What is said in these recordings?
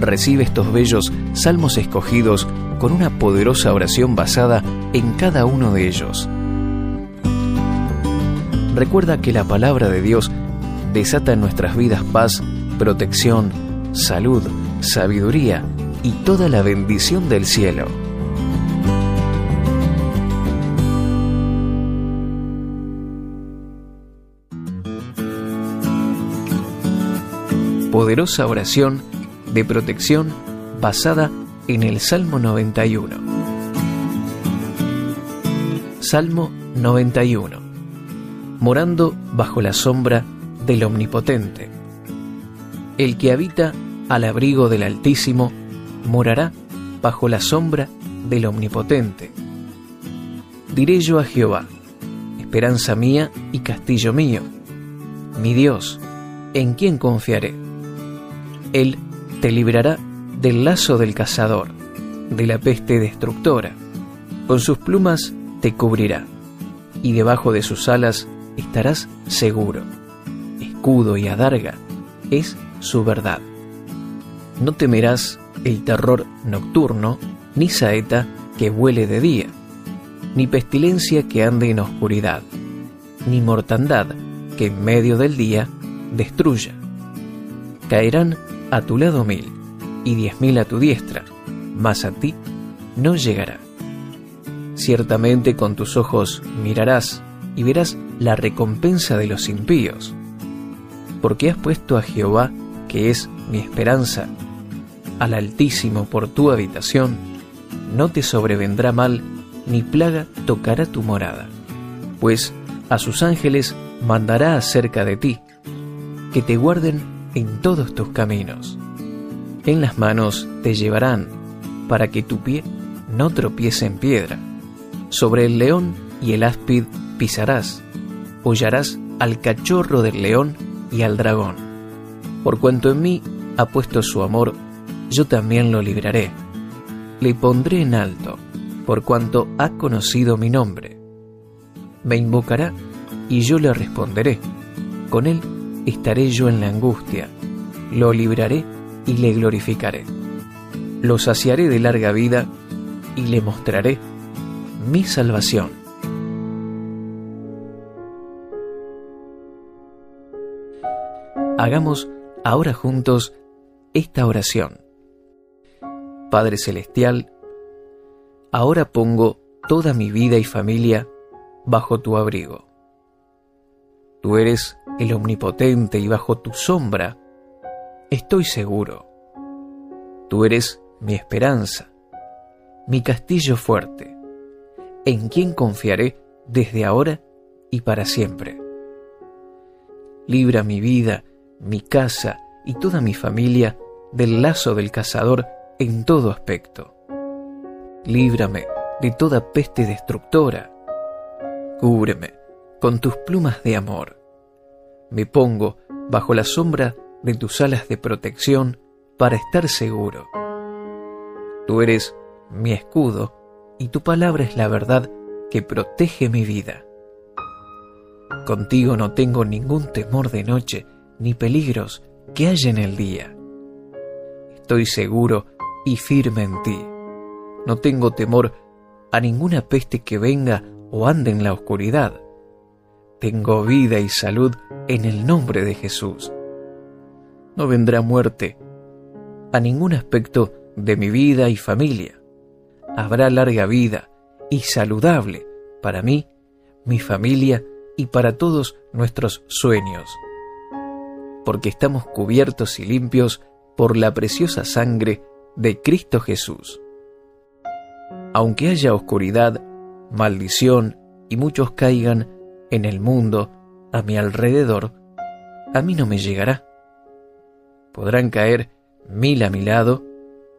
Recibe estos bellos salmos escogidos con una poderosa oración basada en cada uno de ellos. Recuerda que la palabra de Dios desata en nuestras vidas paz, protección, salud, sabiduría y toda la bendición del cielo. Poderosa oración de protección basada en el Salmo 91. Salmo 91. Morando bajo la sombra del Omnipotente. El que habita al abrigo del Altísimo morará bajo la sombra del Omnipotente. Diré yo a Jehová, esperanza mía y castillo mío, mi Dios, en quien confiaré. Él te librará del lazo del cazador, de la peste destructora. Con sus plumas te cubrirá, y debajo de sus alas estarás seguro. Escudo y adarga es su verdad. No temerás el terror nocturno, ni saeta que vuele de día, ni pestilencia que ande en oscuridad, ni mortandad que en medio del día destruya. Caerán a tu lado mil y diez mil a tu diestra, mas a ti no llegará. Ciertamente con tus ojos mirarás y verás la recompensa de los impíos, porque has puesto a Jehová, que es mi esperanza, al Altísimo por tu habitación, no te sobrevendrá mal, ni plaga tocará tu morada, pues a sus ángeles mandará acerca de ti, que te guarden en todos tus caminos. En las manos te llevarán, para que tu pie no tropiece en piedra. Sobre el león y el áspid pisarás, hollarás al cachorro del león y al dragón. Por cuanto en mí ha puesto su amor, yo también lo libraré. Le pondré en alto, por cuanto ha conocido mi nombre. Me invocará y yo le responderé. Con él estaré yo en la angustia, lo libraré y le glorificaré. Lo saciaré de larga vida y le mostraré mi salvación. Hagamos ahora juntos esta oración. Padre Celestial, ahora pongo toda mi vida y familia bajo tu abrigo. Tú eres el omnipotente y bajo tu sombra estoy seguro. Tú eres mi esperanza, mi castillo fuerte, en quien confiaré desde ahora y para siempre. Libra mi vida, mi casa y toda mi familia del lazo del cazador en todo aspecto. Líbrame de toda peste destructora. Cúbreme con tus plumas de amor me pongo bajo la sombra de tus alas de protección para estar seguro. Tú eres mi escudo y tu palabra es la verdad que protege mi vida. Contigo no tengo ningún temor de noche ni peligros que haya en el día. Estoy seguro y firme en ti. No tengo temor a ninguna peste que venga o ande en la oscuridad tengo vida y salud en el nombre de Jesús. No vendrá muerte a ningún aspecto de mi vida y familia. Habrá larga vida y saludable para mí, mi familia y para todos nuestros sueños. Porque estamos cubiertos y limpios por la preciosa sangre de Cristo Jesús. Aunque haya oscuridad, maldición y muchos caigan en el mundo, a mi alrededor, a mí no me llegará. Podrán caer mil a mi lado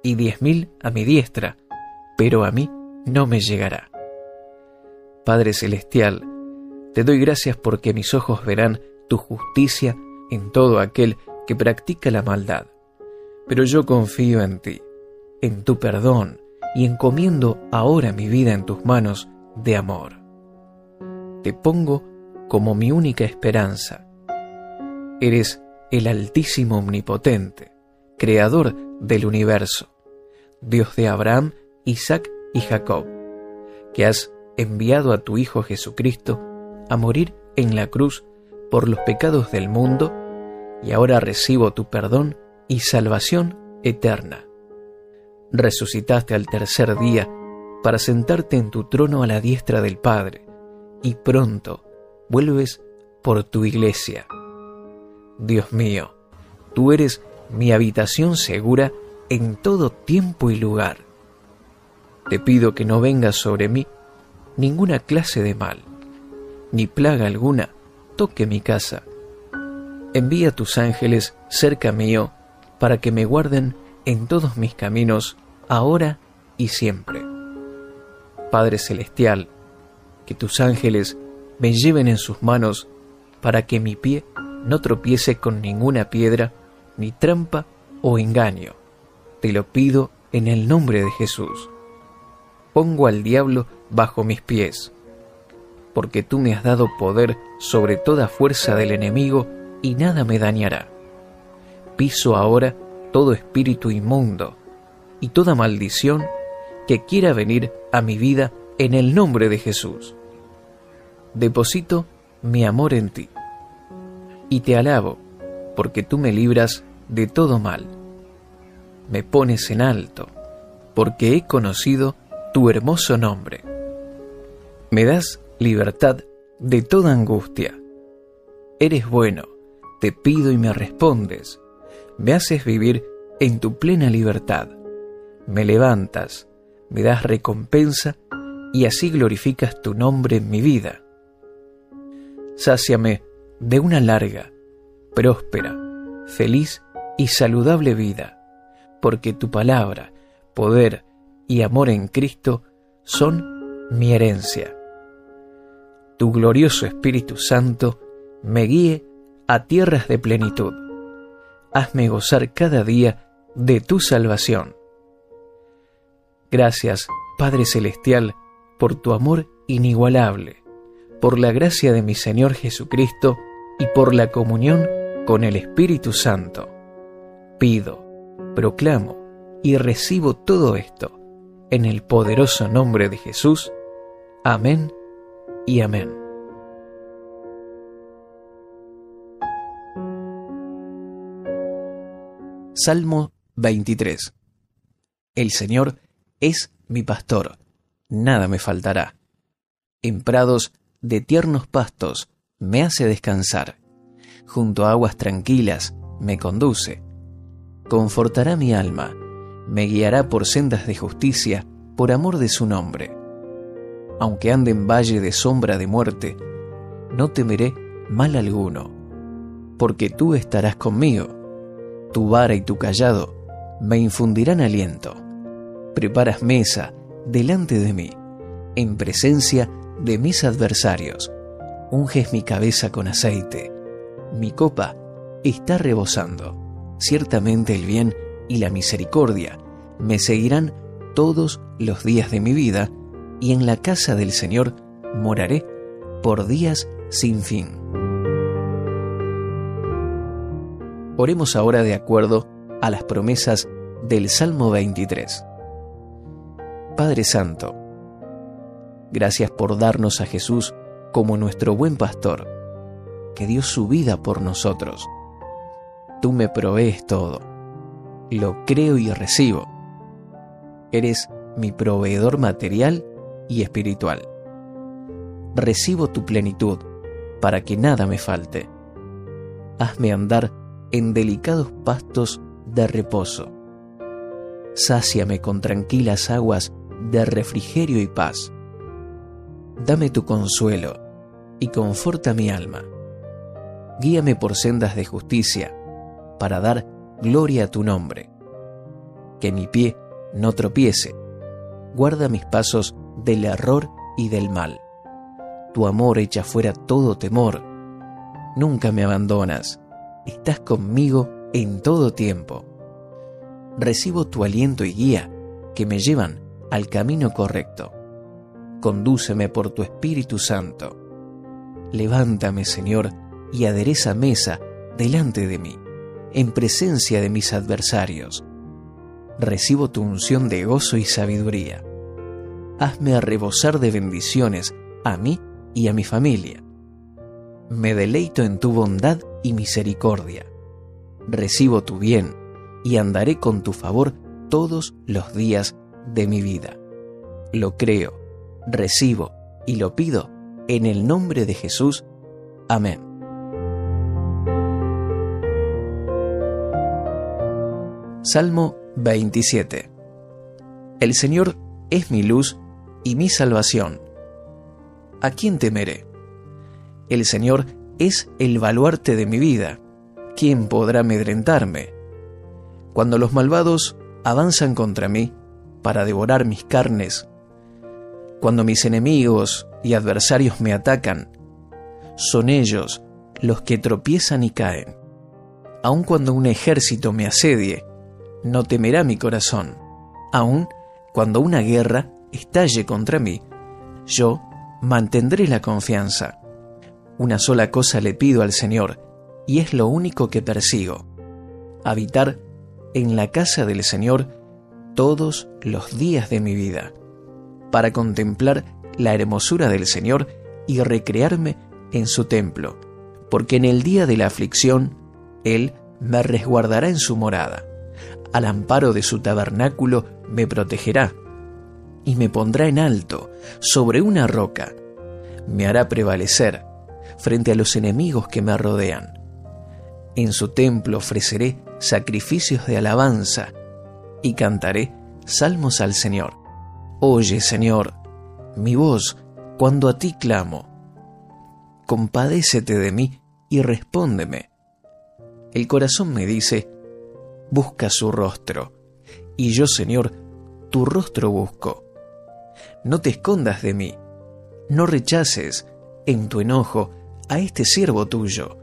y diez mil a mi diestra, pero a mí no me llegará. Padre Celestial, te doy gracias porque mis ojos verán tu justicia en todo aquel que practica la maldad. Pero yo confío en ti, en tu perdón, y encomiendo ahora mi vida en tus manos de amor te pongo como mi única esperanza. Eres el Altísimo Omnipotente, creador del universo, Dios de Abraham, Isaac y Jacob, que has enviado a tu Hijo Jesucristo a morir en la cruz por los pecados del mundo, y ahora recibo tu perdón y salvación eterna. Resucitaste al tercer día para sentarte en tu trono a la diestra del Padre, y pronto vuelves por tu iglesia. Dios mío, tú eres mi habitación segura en todo tiempo y lugar. Te pido que no venga sobre mí ninguna clase de mal, ni plaga alguna toque mi casa. Envía tus ángeles cerca mío para que me guarden en todos mis caminos, ahora y siempre. Padre Celestial, que tus ángeles me lleven en sus manos para que mi pie no tropiece con ninguna piedra, ni trampa o engaño. Te lo pido en el nombre de Jesús. Pongo al diablo bajo mis pies, porque tú me has dado poder sobre toda fuerza del enemigo y nada me dañará. Piso ahora todo espíritu inmundo y toda maldición que quiera venir a mi vida en el nombre de Jesús. Deposito mi amor en ti y te alabo porque tú me libras de todo mal. Me pones en alto porque he conocido tu hermoso nombre. Me das libertad de toda angustia. Eres bueno, te pido y me respondes. Me haces vivir en tu plena libertad. Me levantas, me das recompensa y así glorificas tu nombre en mi vida. Sáciame de una larga, próspera, feliz y saludable vida, porque tu palabra, poder y amor en Cristo son mi herencia. Tu glorioso Espíritu Santo me guíe a tierras de plenitud. Hazme gozar cada día de tu salvación. Gracias, Padre Celestial, por tu amor inigualable, por la gracia de mi Señor Jesucristo y por la comunión con el Espíritu Santo. Pido, proclamo y recibo todo esto en el poderoso nombre de Jesús. Amén y amén. Salmo 23 El Señor es mi pastor, nada me faltará. En prados de tiernos pastos me hace descansar, junto a aguas tranquilas me conduce. Confortará mi alma, me guiará por sendas de justicia, por amor de su nombre. Aunque ande en valle de sombra de muerte, no temeré mal alguno, porque tú estarás conmigo tu vara y tu callado me infundirán aliento. Preparas mesa delante de mí, en presencia de mis adversarios. Unges mi cabeza con aceite. Mi copa está rebosando. Ciertamente el bien y la misericordia me seguirán todos los días de mi vida, y en la casa del Señor moraré por días sin fin. Oremos ahora de acuerdo a las promesas del Salmo 23. Padre Santo, gracias por darnos a Jesús como nuestro buen pastor, que dio su vida por nosotros. Tú me provees todo, lo creo y recibo. Eres mi proveedor material y espiritual. Recibo tu plenitud para que nada me falte. Hazme andar en delicados pastos de reposo. Sáciame con tranquilas aguas de refrigerio y paz. Dame tu consuelo y conforta mi alma. Guíame por sendas de justicia para dar gloria a tu nombre. Que mi pie no tropiece. Guarda mis pasos del error y del mal. Tu amor echa fuera todo temor. Nunca me abandonas estás conmigo en todo tiempo. Recibo tu aliento y guía que me llevan al camino correcto. Condúceme por tu Espíritu Santo. Levántame, Señor, y adereza mesa delante de mí, en presencia de mis adversarios. Recibo tu unción de gozo y sabiduría. Hazme a rebosar de bendiciones a mí y a mi familia. Me deleito en tu bondad y misericordia. Recibo tu bien y andaré con tu favor todos los días de mi vida. Lo creo, recibo y lo pido en el nombre de Jesús. Amén. Salmo 27 El Señor es mi luz y mi salvación. ¿A quién temeré? El Señor es el baluarte de mi vida. ¿Quién podrá amedrentarme? Cuando los malvados avanzan contra mí para devorar mis carnes, cuando mis enemigos y adversarios me atacan, son ellos los que tropiezan y caen. Aun cuando un ejército me asedie, no temerá mi corazón. Aun cuando una guerra estalle contra mí, yo mantendré la confianza. Una sola cosa le pido al Señor, y es lo único que persigo, habitar en la casa del Señor todos los días de mi vida, para contemplar la hermosura del Señor y recrearme en su templo, porque en el día de la aflicción Él me resguardará en su morada, al amparo de su tabernáculo me protegerá, y me pondrá en alto, sobre una roca, me hará prevalecer frente a los enemigos que me rodean. En su templo ofreceré sacrificios de alabanza y cantaré salmos al Señor. Oye, Señor, mi voz cuando a ti clamo. Compadécete de mí y respóndeme. El corazón me dice, busca su rostro, y yo, Señor, tu rostro busco. No te escondas de mí, no rechaces en tu enojo a este siervo tuyo,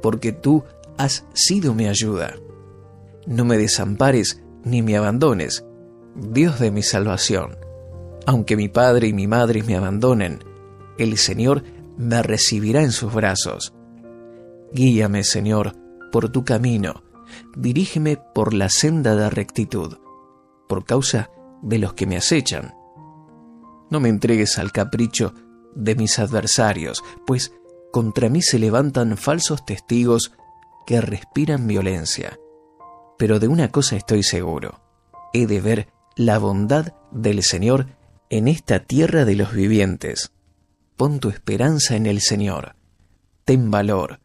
porque tú has sido mi ayuda. No me desampares ni me abandones, Dios de mi salvación. Aunque mi padre y mi madre me abandonen, el Señor me recibirá en sus brazos. Guíame, Señor, por tu camino, dirígeme por la senda de rectitud, por causa de los que me acechan. No me entregues al capricho de mis adversarios, pues contra mí se levantan falsos testigos que respiran violencia. Pero de una cosa estoy seguro, he de ver la bondad del Señor en esta tierra de los vivientes. Pon tu esperanza en el Señor. Ten valor,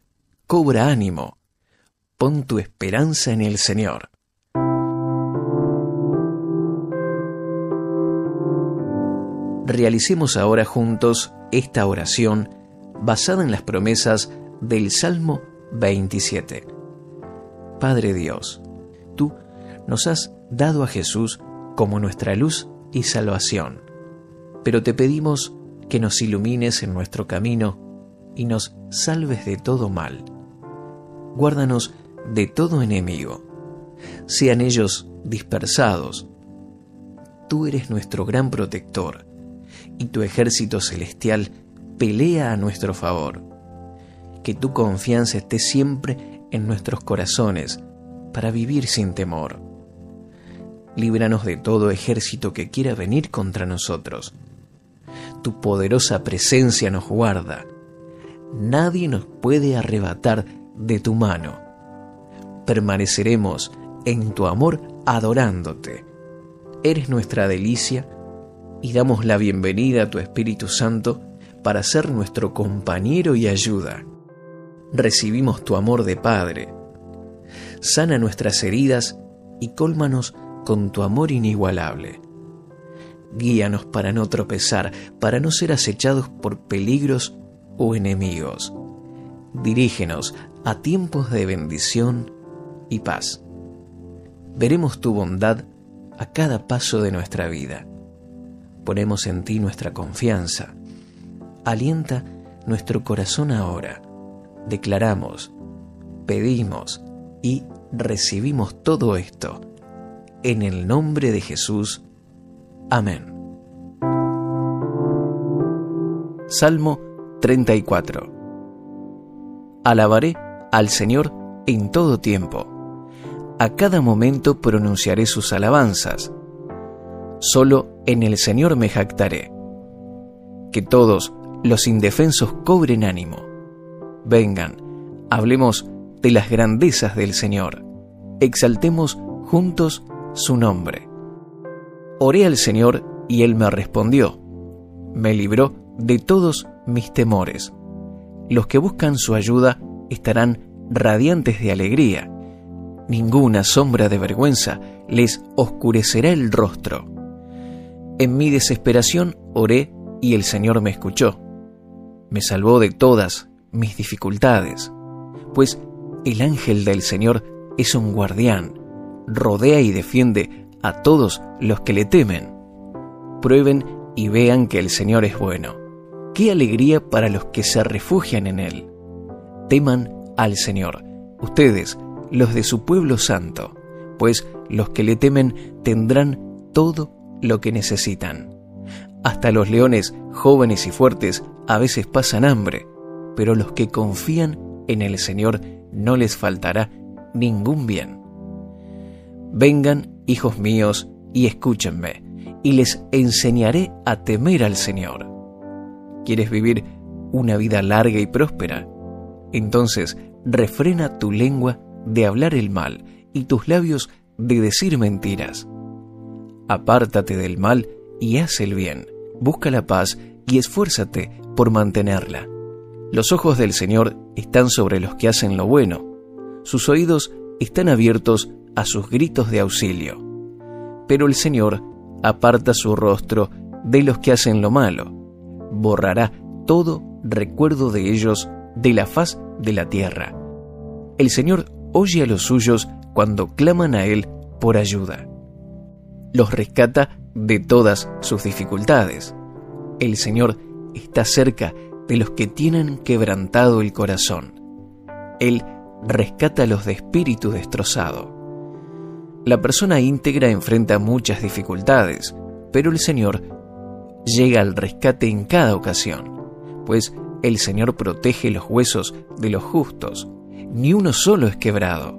cobra ánimo. Pon tu esperanza en el Señor. Realicemos ahora juntos esta oración basada en las promesas del Salmo 27. Padre Dios, tú nos has dado a Jesús como nuestra luz y salvación, pero te pedimos que nos ilumines en nuestro camino y nos salves de todo mal. Guárdanos de todo enemigo, sean ellos dispersados. Tú eres nuestro gran protector, y tu ejército celestial pelea a nuestro favor. Que tu confianza esté siempre en nuestros corazones para vivir sin temor. Líbranos de todo ejército que quiera venir contra nosotros. Tu poderosa presencia nos guarda. Nadie nos puede arrebatar de tu mano. Permaneceremos en tu amor adorándote. Eres nuestra delicia y damos la bienvenida a tu Espíritu Santo para ser nuestro compañero y ayuda. Recibimos tu amor de Padre. Sana nuestras heridas y cólmanos con tu amor inigualable. Guíanos para no tropezar, para no ser acechados por peligros o enemigos. Dirígenos a tiempos de bendición y paz. Veremos tu bondad a cada paso de nuestra vida. Ponemos en ti nuestra confianza. Alienta nuestro corazón ahora. Declaramos, pedimos y recibimos todo esto en el nombre de Jesús. Amén. Salmo 34 Alabaré al Señor en todo tiempo. a cada momento pronunciaré sus alabanzas. Solo en el Señor me jactaré. Que todos los indefensos cobren ánimo. Vengan, hablemos de las grandezas del Señor. Exaltemos juntos su nombre. Oré al Señor y Él me respondió. Me libró de todos mis temores. Los que buscan su ayuda estarán radiantes de alegría. Ninguna sombra de vergüenza les oscurecerá el rostro. En mi desesperación oré y el Señor me escuchó. Me salvó de todas mis dificultades, pues el ángel del Señor es un guardián, rodea y defiende a todos los que le temen. Prueben y vean que el Señor es bueno. Qué alegría para los que se refugian en Él. Teman al Señor, ustedes, los de su pueblo santo, pues los que le temen tendrán todo lo que necesitan. Hasta los leones jóvenes y fuertes a veces pasan hambre, pero los que confían en el Señor no les faltará ningún bien. Vengan, hijos míos, y escúchenme, y les enseñaré a temer al Señor. ¿Quieres vivir una vida larga y próspera? Entonces refrena tu lengua de hablar el mal y tus labios de decir mentiras. Apártate del mal y haz el bien, busca la paz y esfuérzate por mantenerla. Los ojos del Señor están sobre los que hacen lo bueno, sus oídos están abiertos a sus gritos de auxilio. Pero el Señor aparta su rostro de los que hacen lo malo, borrará todo recuerdo de ellos de la faz de la tierra. El Señor oye a los suyos cuando claman a Él por ayuda. Los rescata de todas sus dificultades. El Señor está cerca de los que tienen quebrantado el corazón. Él rescata a los de espíritu destrozado. La persona íntegra enfrenta muchas dificultades, pero el Señor llega al rescate en cada ocasión, pues el Señor protege los huesos de los justos, ni uno solo es quebrado.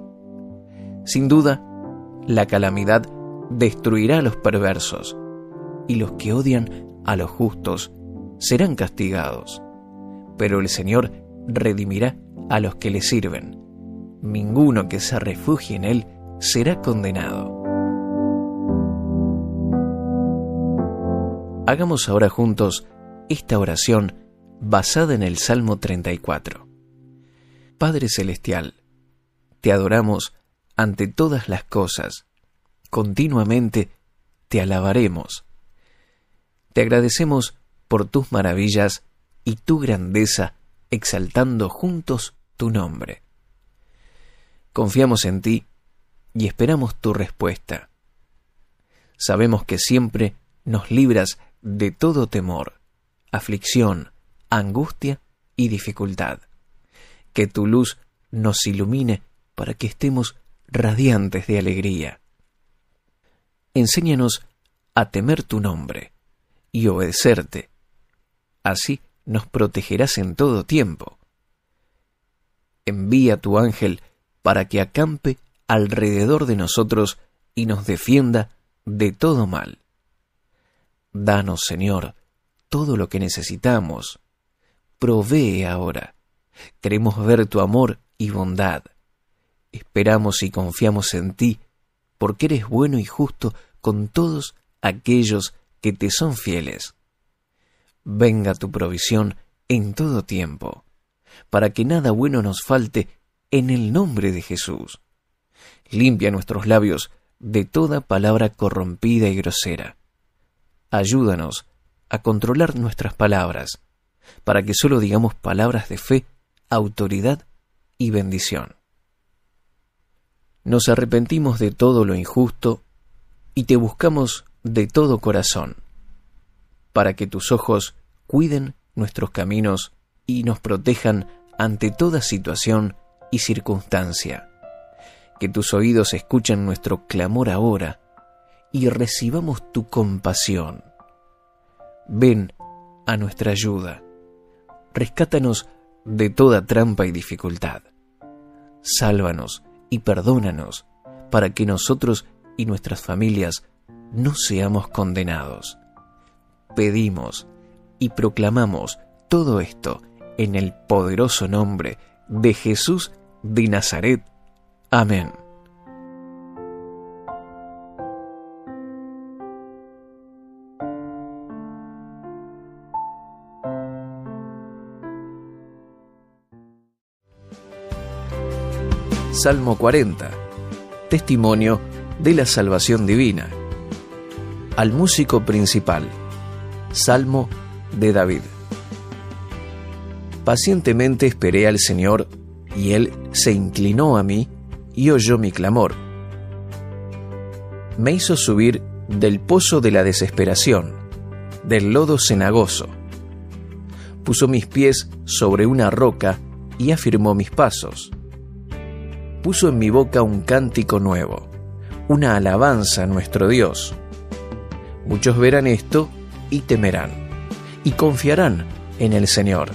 Sin duda, la calamidad destruirá a los perversos, y los que odian a los justos serán castigados. Pero el Señor redimirá a los que le sirven. Ninguno que se refugie en Él será condenado. Hagamos ahora juntos esta oración basada en el Salmo 34. Padre Celestial, te adoramos ante todas las cosas, continuamente te alabaremos. Te agradecemos por tus maravillas y tu grandeza, exaltando juntos tu nombre. Confiamos en ti y esperamos tu respuesta. Sabemos que siempre nos libras de todo temor, aflicción, angustia y dificultad. Que tu luz nos ilumine para que estemos radiantes de alegría. Enséñanos a temer tu nombre y obedecerte. Así nos protegerás en todo tiempo. Envía tu ángel para que acampe alrededor de nosotros y nos defienda de todo mal. Danos, Señor, todo lo que necesitamos. Provee ahora. Queremos ver tu amor y bondad. Esperamos y confiamos en ti, porque eres bueno y justo con todos aquellos que te son fieles. Venga tu provisión en todo tiempo, para que nada bueno nos falte en el nombre de Jesús. Limpia nuestros labios de toda palabra corrompida y grosera. Ayúdanos a controlar nuestras palabras, para que solo digamos palabras de fe, autoridad y bendición. Nos arrepentimos de todo lo injusto y te buscamos de todo corazón, para que tus ojos cuiden nuestros caminos y nos protejan ante toda situación y circunstancia. Que tus oídos escuchen nuestro clamor ahora y recibamos tu compasión. Ven a nuestra ayuda. Rescátanos de toda trampa y dificultad. Sálvanos y perdónanos para que nosotros y nuestras familias no seamos condenados. Pedimos y proclamamos todo esto en el poderoso nombre de Jesús de Nazaret. Amén. Salmo 40. Testimonio de la salvación divina. Al músico principal. Salmo de David. Pacientemente esperé al Señor, y Él se inclinó a mí y oyó mi clamor. Me hizo subir del pozo de la desesperación, del lodo cenagoso. Puso mis pies sobre una roca y afirmó mis pasos puso en mi boca un cántico nuevo, una alabanza a nuestro Dios. Muchos verán esto y temerán, y confiarán en el Señor.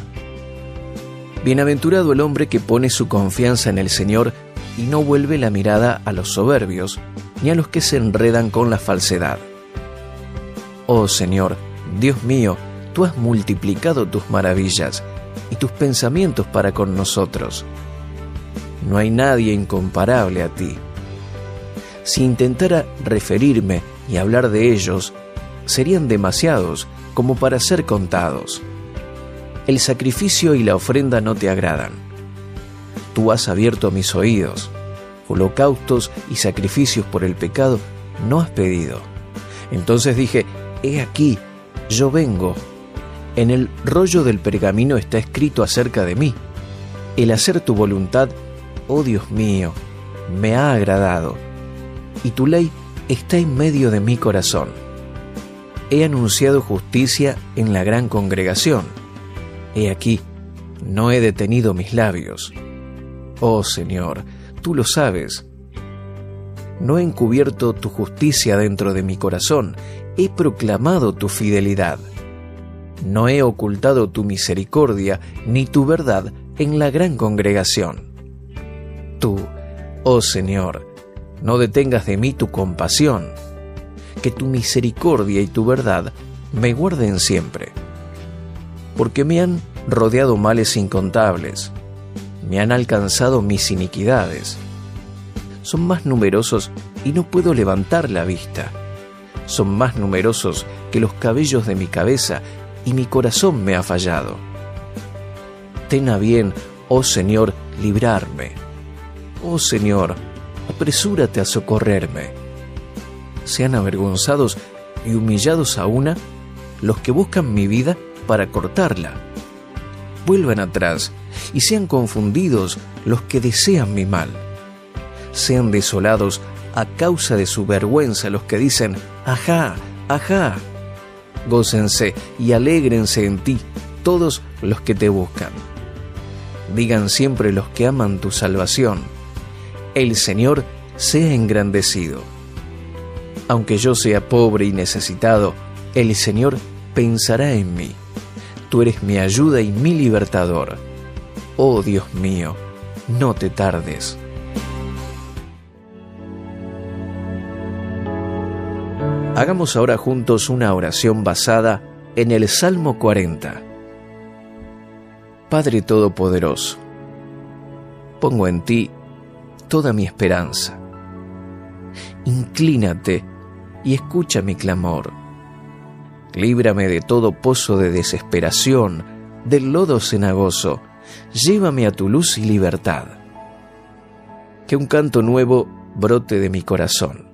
Bienaventurado el hombre que pone su confianza en el Señor y no vuelve la mirada a los soberbios, ni a los que se enredan con la falsedad. Oh Señor, Dios mío, tú has multiplicado tus maravillas y tus pensamientos para con nosotros no hay nadie incomparable a ti. Si intentara referirme y hablar de ellos, serían demasiados como para ser contados. El sacrificio y la ofrenda no te agradan. Tú has abierto mis oídos. Holocaustos y sacrificios por el pecado no has pedido. Entonces dije, he aquí, yo vengo. En el rollo del pergamino está escrito acerca de mí. El hacer tu voluntad oh Dios mío, me ha agradado, y tu ley está en medio de mi corazón. He anunciado justicia en la gran congregación. He aquí, no he detenido mis labios. Oh Señor, tú lo sabes. No he encubierto tu justicia dentro de mi corazón, he proclamado tu fidelidad. No he ocultado tu misericordia ni tu verdad en la gran congregación tú, oh Señor, no detengas de mí tu compasión, que tu misericordia y tu verdad me guarden siempre, porque me han rodeado males incontables, me han alcanzado mis iniquidades. Son más numerosos y no puedo levantar la vista. Son más numerosos que los cabellos de mi cabeza y mi corazón me ha fallado. Ten a bien, oh Señor, librarme Oh Señor, apresúrate a socorrerme. Sean avergonzados y humillados a una los que buscan mi vida para cortarla. Vuelvan atrás y sean confundidos los que desean mi mal. Sean desolados a causa de su vergüenza los que dicen, ajá, ajá. Gócense y alégrense en ti todos los que te buscan. Digan siempre los que aman tu salvación el Señor sea engrandecido. Aunque yo sea pobre y necesitado, el Señor pensará en mí. Tú eres mi ayuda y mi libertador. Oh Dios mío, no te tardes. Hagamos ahora juntos una oración basada en el Salmo 40. Padre Todopoderoso, pongo en ti toda mi esperanza. Inclínate y escucha mi clamor. Líbrame de todo pozo de desesperación, del lodo cenagoso. Llévame a tu luz y libertad. Que un canto nuevo brote de mi corazón.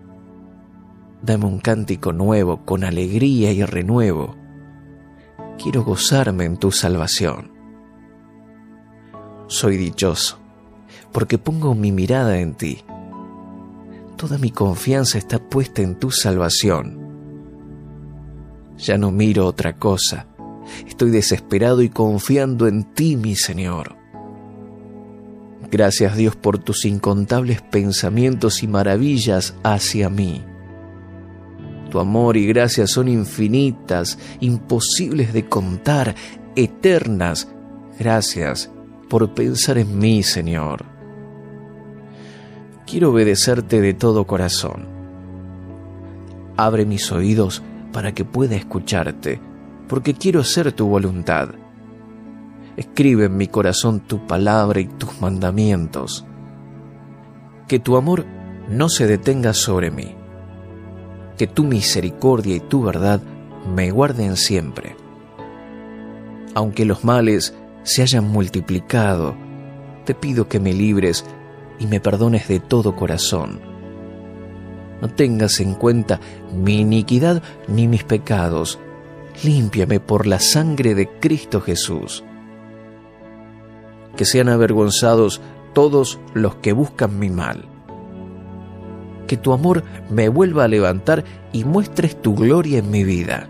Dame un cántico nuevo con alegría y renuevo. Quiero gozarme en tu salvación. Soy dichoso porque pongo mi mirada en ti. Toda mi confianza está puesta en tu salvación. Ya no miro otra cosa. Estoy desesperado y confiando en ti, mi Señor. Gracias Dios por tus incontables pensamientos y maravillas hacia mí. Tu amor y gracia son infinitas, imposibles de contar, eternas. Gracias por pensar en mí, Señor. quiero obedecerte de todo corazón. Abre mis oídos para que pueda escucharte, porque quiero hacer tu voluntad. Escribe en mi corazón tu palabra y tus mandamientos. Que tu amor no se detenga sobre mí. Que tu misericordia y tu verdad me guarden siempre. Aunque los males se hayan multiplicado, te pido que me libres y me perdones de todo corazón. No tengas en cuenta mi iniquidad ni mis pecados. Límpiame por la sangre de Cristo Jesús. Que sean avergonzados todos los que buscan mi mal. Que tu amor me vuelva a levantar y muestres tu gloria en mi vida.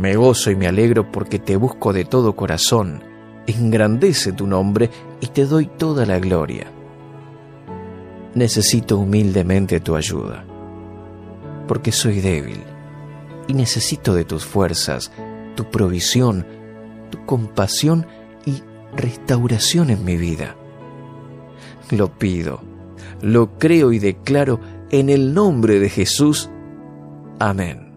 Me gozo y me alegro porque te busco de todo corazón engrandece tu nombre y te doy toda la gloria. Necesito humildemente tu ayuda, porque soy débil y necesito de tus fuerzas, tu provisión, tu compasión y restauración en mi vida. Lo pido, lo creo y declaro en el nombre de Jesús. Amén.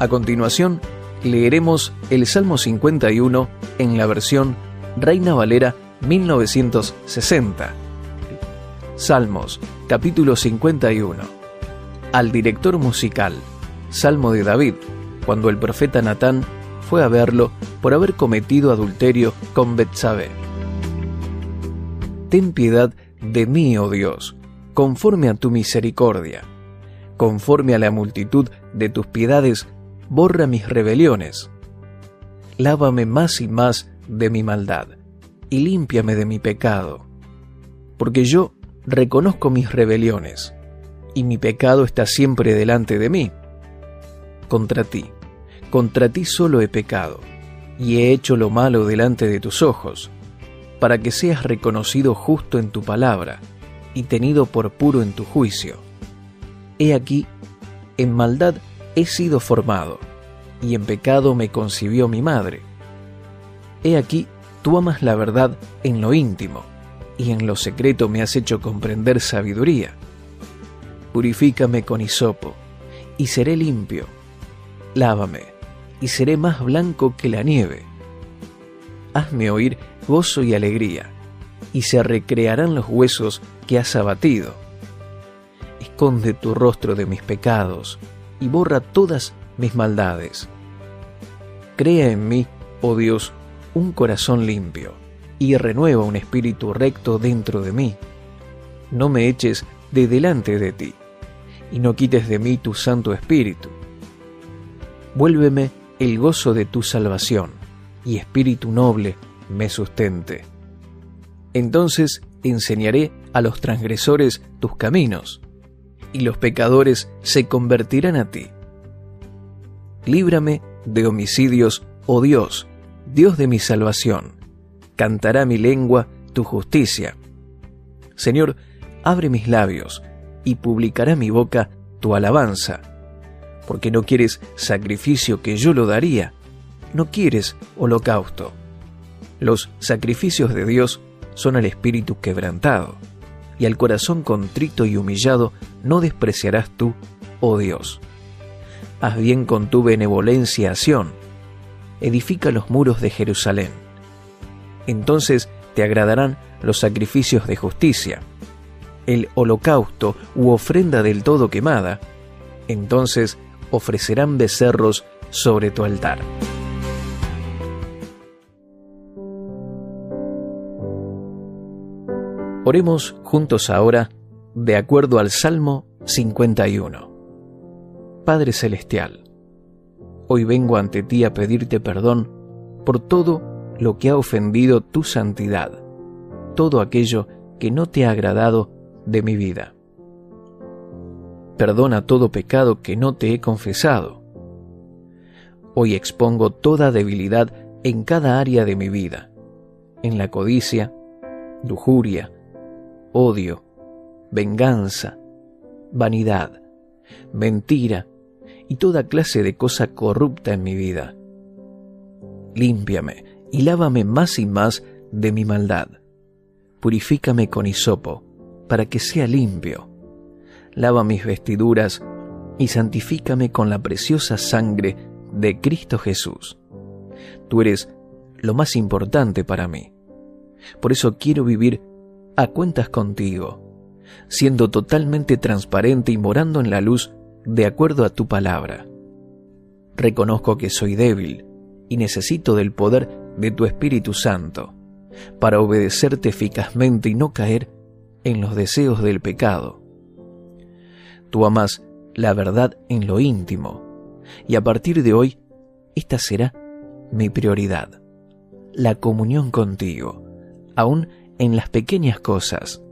A continuación, leeremos el Salmo 51 en la versión Reina Valera 1960. Salmos, capítulo 51. Al director musical, Salmo de David, cuando el profeta Natán fue a verlo por haber cometido adulterio con Betsabé. Ten piedad de mí, oh Dios, conforme a tu misericordia, conforme a la multitud de tus piedades borra mis rebeliones. Lávame más y más de mi maldad, y límpiame de mi pecado, porque yo reconozco mis rebeliones, y mi pecado está siempre delante de mí. Contra ti, contra ti solo he pecado, y he hecho lo malo delante de tus ojos, para que seas reconocido justo en tu palabra, y tenido por puro en tu juicio. He aquí, en maldad he sido formado, y en pecado me concibió mi madre. He aquí, tú amas la verdad en lo íntimo, y en lo secreto me has hecho comprender sabiduría. Purifícame con hisopo, y seré limpio. Lávame, y seré más blanco que la nieve. Hazme oír gozo y alegría, y se recrearán los huesos que has abatido. Esconde tu rostro de mis pecados, y borra todas mis maldades. Crea en mí, oh Dios, un corazón limpio, y renueva un espíritu recto dentro de mí. No me eches de delante de ti, y no quites de mí tu Santo Espíritu. Vuélveme el gozo de tu salvación, y espíritu noble me sustente. Entonces enseñaré a los transgresores tus caminos, y los pecadores se convertirán a ti. Líbrame de homicidios, oh Dios, Dios de mi salvación. Cantará mi lengua tu justicia. Señor, abre mis labios, y publicará mi boca tu alabanza. Porque no quieres sacrificio que yo lo daría, no quieres holocausto. Los sacrificios de Dios son al espíritu quebrantado y al corazón contrito y humillado no despreciarás tú, oh Dios. Haz bien con tu benevolencia a edifica los muros de Jerusalén. Entonces te agradarán los sacrificios de justicia, el holocausto u ofrenda del todo quemada, entonces ofrecerán becerros sobre tu altar. Oremos juntos ahora de acuerdo al Salmo 51. Padre Celestial, hoy vengo ante ti a pedirte perdón por todo lo que ha ofendido tu santidad, todo aquello que no te ha agradado de mi vida. Perdona todo pecado que no te he confesado. Hoy expongo toda debilidad en cada área de mi vida, en la codicia, lujuria, odio, venganza, vanidad, mentira y toda clase de cosa corrupta en mi vida. Límpiame y lávame más y más de mi maldad. Purifícame con hisopo, para que sea limpio. Lava mis vestiduras y santifícame con la preciosa sangre de Cristo Jesús. Tú eres lo más importante para mí. Por eso quiero vivir a cuentas contigo, siendo totalmente transparente y morando en la luz de acuerdo a tu palabra. Reconozco que soy débil y necesito del poder de tu Espíritu Santo para obedecerte eficazmente y no caer en los deseos del pecado. Tú amas la verdad en lo íntimo y a partir de hoy esta será mi prioridad, la comunión contigo, aún en las pequeñas cosas.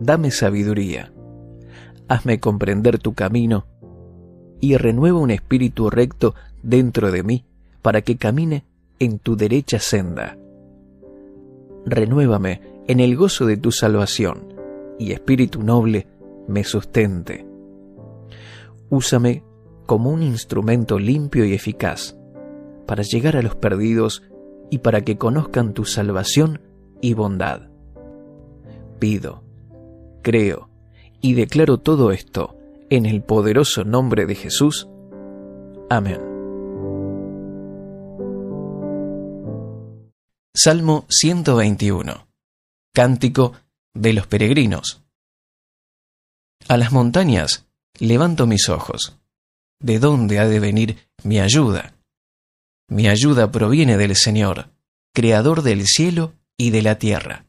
Dame sabiduría, hazme comprender tu camino y renueva un espíritu recto dentro de mí para que camine en tu derecha senda. Renuévame en el gozo de tu salvación y espíritu noble me sustente. Úsame como un instrumento limpio y eficaz para llegar a los perdidos y para que conozcan tu salvación y bondad. Pido, creo y declaro todo esto en el poderoso nombre de Jesús. Amén. Salmo 121. Cántico de los peregrinos. A las montañas levanto mis ojos. ¿De dónde ha de venir mi ayuda? Mi ayuda proviene del Señor, Creador del cielo y de la tierra.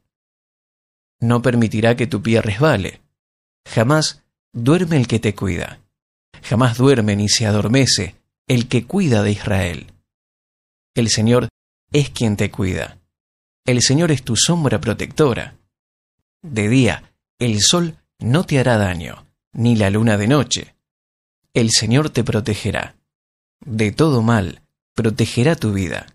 No permitirá que tu pie resbale. Jamás duerme el que te cuida. Jamás duerme ni se adormece el que cuida de Israel. El Señor es quien te cuida. El Señor es tu sombra protectora. De día, el sol no te hará daño, ni la luna de noche. El Señor te protegerá. De todo mal, protegerá tu vida.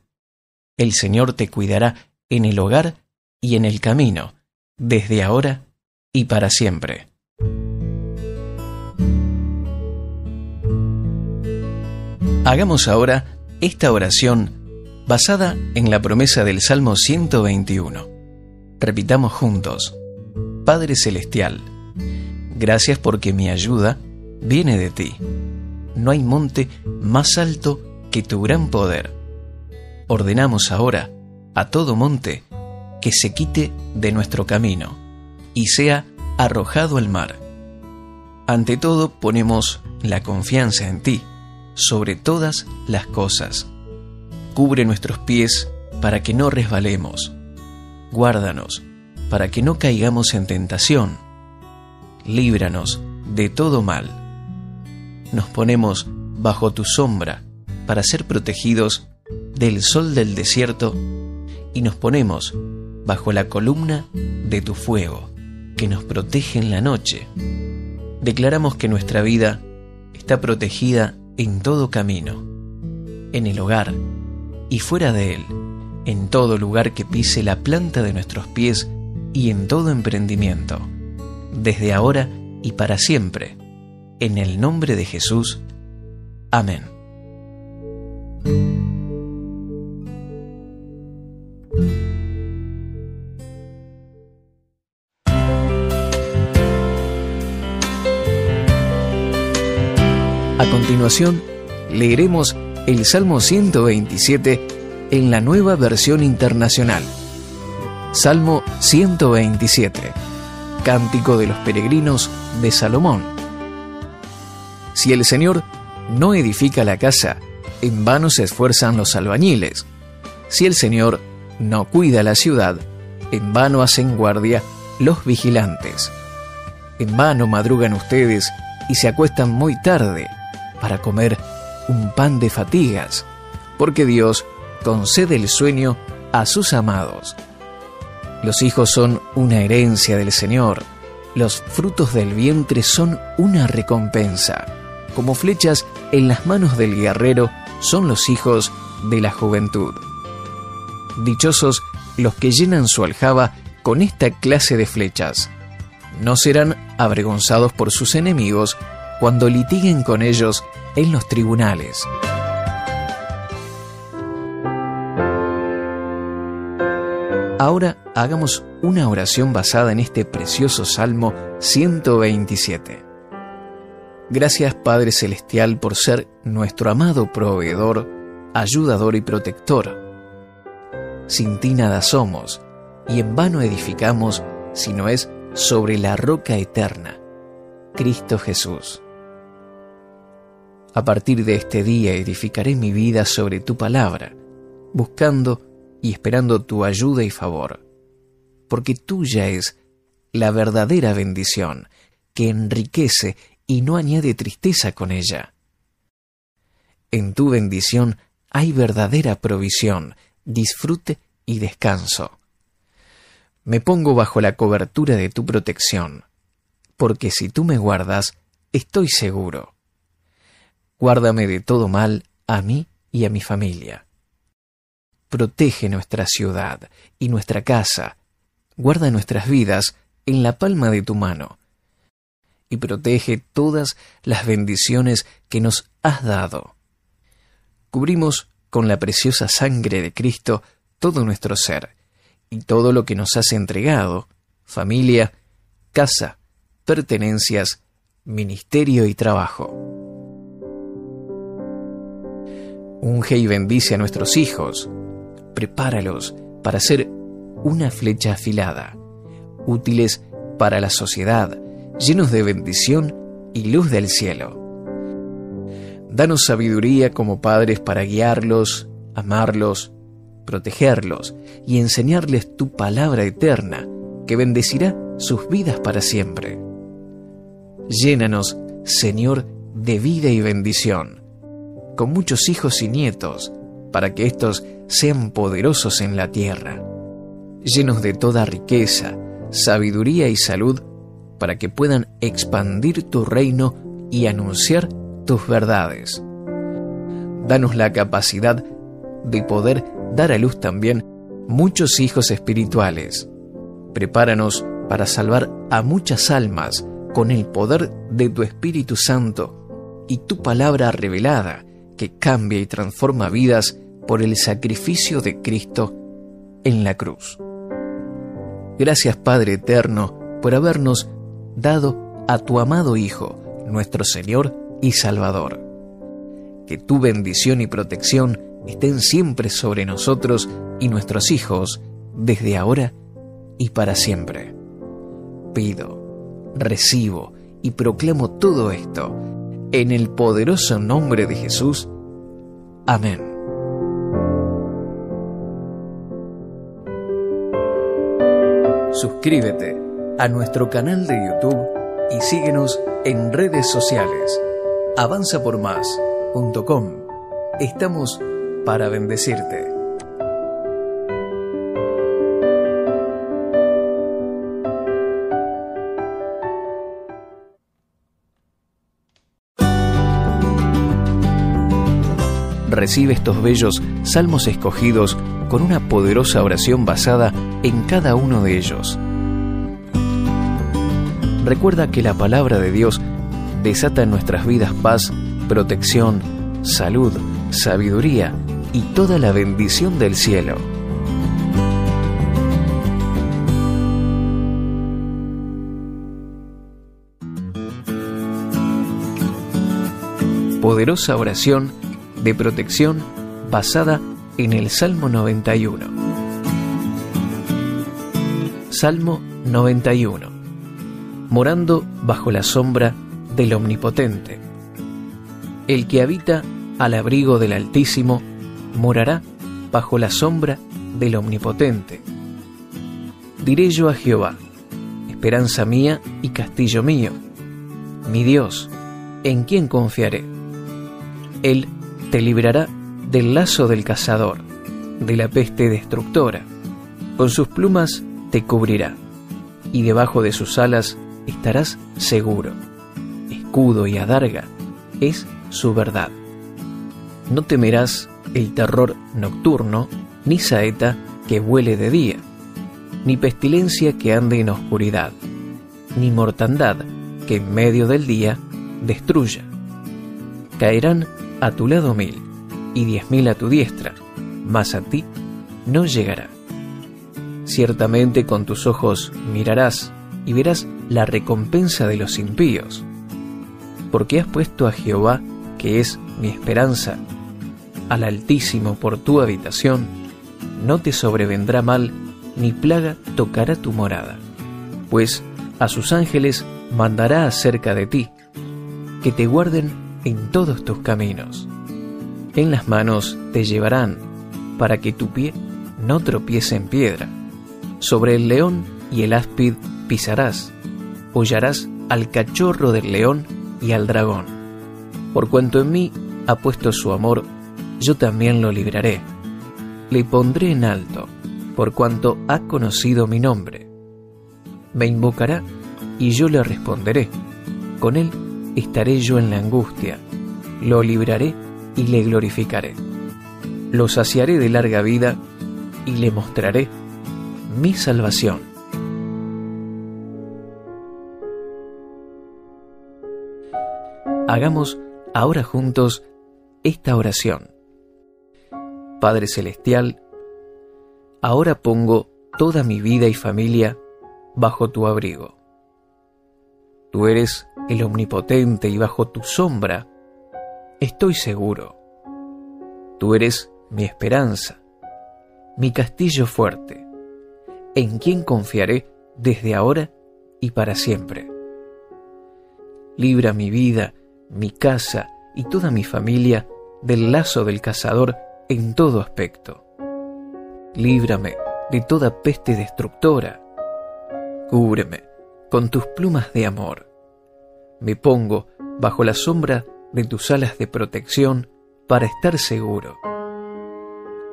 El Señor te cuidará en el hogar y en el camino, desde ahora y para siempre. Hagamos ahora esta oración basada en la promesa del Salmo 121. Repitamos juntos, Padre Celestial, gracias porque mi ayuda viene de ti. No hay monte más alto que tu gran poder. Ordenamos ahora a todo monte que se quite de nuestro camino y sea arrojado al mar. Ante todo ponemos la confianza en ti sobre todas las cosas. Cubre nuestros pies para que no resbalemos. Guárdanos para que no caigamos en tentación. Líbranos de todo mal. Nos ponemos bajo tu sombra para ser protegidos del sol del desierto y nos ponemos bajo la columna de tu fuego que nos protege en la noche. Declaramos que nuestra vida está protegida en todo camino, en el hogar y fuera de él, en todo lugar que pise la planta de nuestros pies y en todo emprendimiento, desde ahora y para siempre, en el nombre de Jesús. Amén. Leeremos el Salmo 127 en la nueva versión internacional. Salmo 127. Cántico de los peregrinos de Salomón. Si el Señor no edifica la casa, en vano se esfuerzan los albañiles. Si el Señor no cuida la ciudad, en vano hacen guardia los vigilantes. En vano madrugan ustedes y se acuestan muy tarde para comer un pan de fatigas, porque Dios concede el sueño a sus amados. Los hijos son una herencia del Señor, los frutos del vientre son una recompensa. Como flechas en las manos del guerrero son los hijos de la juventud. Dichosos los que llenan su aljaba con esta clase de flechas. No serán avergonzados por sus enemigos, cuando litiguen con ellos en los tribunales. Ahora hagamos una oración basada en este precioso Salmo 127. Gracias Padre Celestial por ser nuestro amado proveedor, ayudador y protector. Sin ti nada somos, y en vano edificamos si no es sobre la roca eterna, Cristo Jesús. A partir de este día edificaré mi vida sobre tu palabra, buscando y esperando tu ayuda y favor, porque tuya es la verdadera bendición que enriquece y no añade tristeza con ella. En tu bendición hay verdadera provisión, disfrute y descanso. Me pongo bajo la cobertura de tu protección, porque si tú me guardas, estoy seguro. Guárdame de todo mal a mí y a mi familia. Protege nuestra ciudad y nuestra casa. Guarda nuestras vidas en la palma de tu mano y protege todas las bendiciones que nos has dado. Cubrimos con la preciosa sangre de Cristo todo nuestro ser y todo lo que nos has entregado, familia, casa, pertenencias, ministerio y trabajo. Unge y bendice a nuestros hijos, prepáralos para ser una flecha afilada, útiles para la sociedad, llenos de bendición y luz del cielo. Danos sabiduría como padres para guiarlos, amarlos, protegerlos y enseñarles tu palabra eterna que bendecirá sus vidas para siempre. Llénanos, Señor, de vida y bendición, con muchos hijos y nietos, para que éstos sean poderosos en la tierra, llenos de toda riqueza, sabiduría y salud para que puedan expandir tu reino y anunciar tus verdades. Danos la capacidad de poder dar a luz también muchos hijos espirituales. Prepáranos para salvar a muchas almas con el poder de tu Espíritu Santo y tu palabra revelada que cambia y transforma vidas por el sacrificio de Cristo en la cruz. Gracias Padre Eterno por habernos dado a tu amado Hijo, nuestro Señor y Salvador. Que tu bendición y protección estén siempre sobre nosotros y nuestros hijos, desde ahora y para siempre. Pido, recibo y proclamo todo esto en el poderoso nombre de Jesús. Amén. Suscríbete a nuestro canal de YouTube y síguenos en redes sociales. avanzapormás.com. Estamos para bendecirte. Recibe estos bellos salmos escogidos con una poderosa oración basada en cada uno de ellos. Recuerda que la palabra de Dios desata en nuestras vidas paz, protección, salud, sabiduría y toda la bendición del cielo. Poderosa oración de protección basada en el Salmo 91. Salmo 91 morando bajo la sombra del Omnipotente. El que habita al abrigo del Altísimo morará bajo la sombra del Omnipotente. Diré yo a Jehová, esperanza mía y castillo mío, mi Dios, en quien confiaré. Él te librará del lazo del cazador, de la peste destructora. Con sus plumas te cubrirá, y debajo de sus alas estarás seguro. Escudo y adarga es su verdad. No temerás el terror nocturno, ni saeta que vuele de día, ni pestilencia que ande en oscuridad, ni mortandad que en medio del día destruya. Caerán a tu lado mil y diez mil a tu diestra, mas a ti no llegará. Ciertamente con tus ojos mirarás y verás la recompensa de los impíos, porque has puesto a Jehová, que es mi esperanza, al Altísimo por tu habitación, no te sobrevendrá mal, ni plaga tocará tu morada, pues a sus ángeles mandará acerca de ti, que te guarden en todos tus caminos. En las manos te llevarán, para que tu pie no tropiece en piedra. Sobre el león y el áspid pisarás, hollarás al cachorro del león y al dragón. Por cuanto en mí ha puesto su amor, yo también lo libraré. Le pondré en alto, por cuanto ha conocido mi nombre. Me invocará y yo le responderé. Con él estaré yo en la angustia. Lo libraré y le glorificaré. Lo saciaré de larga vida y le mostraré mi salvación. Hagamos ahora juntos esta oración. Padre Celestial, ahora pongo toda mi vida y familia bajo tu abrigo. Tú eres el omnipotente y bajo tu sombra estoy seguro. Tú eres mi esperanza, mi castillo fuerte, en quien confiaré desde ahora y para siempre. Libra mi vida, mi casa y toda mi familia del lazo del cazador en todo aspecto. Líbrame de toda peste destructora. Cúbreme con tus plumas de amor. Me pongo bajo la sombra de tus alas de protección para estar seguro.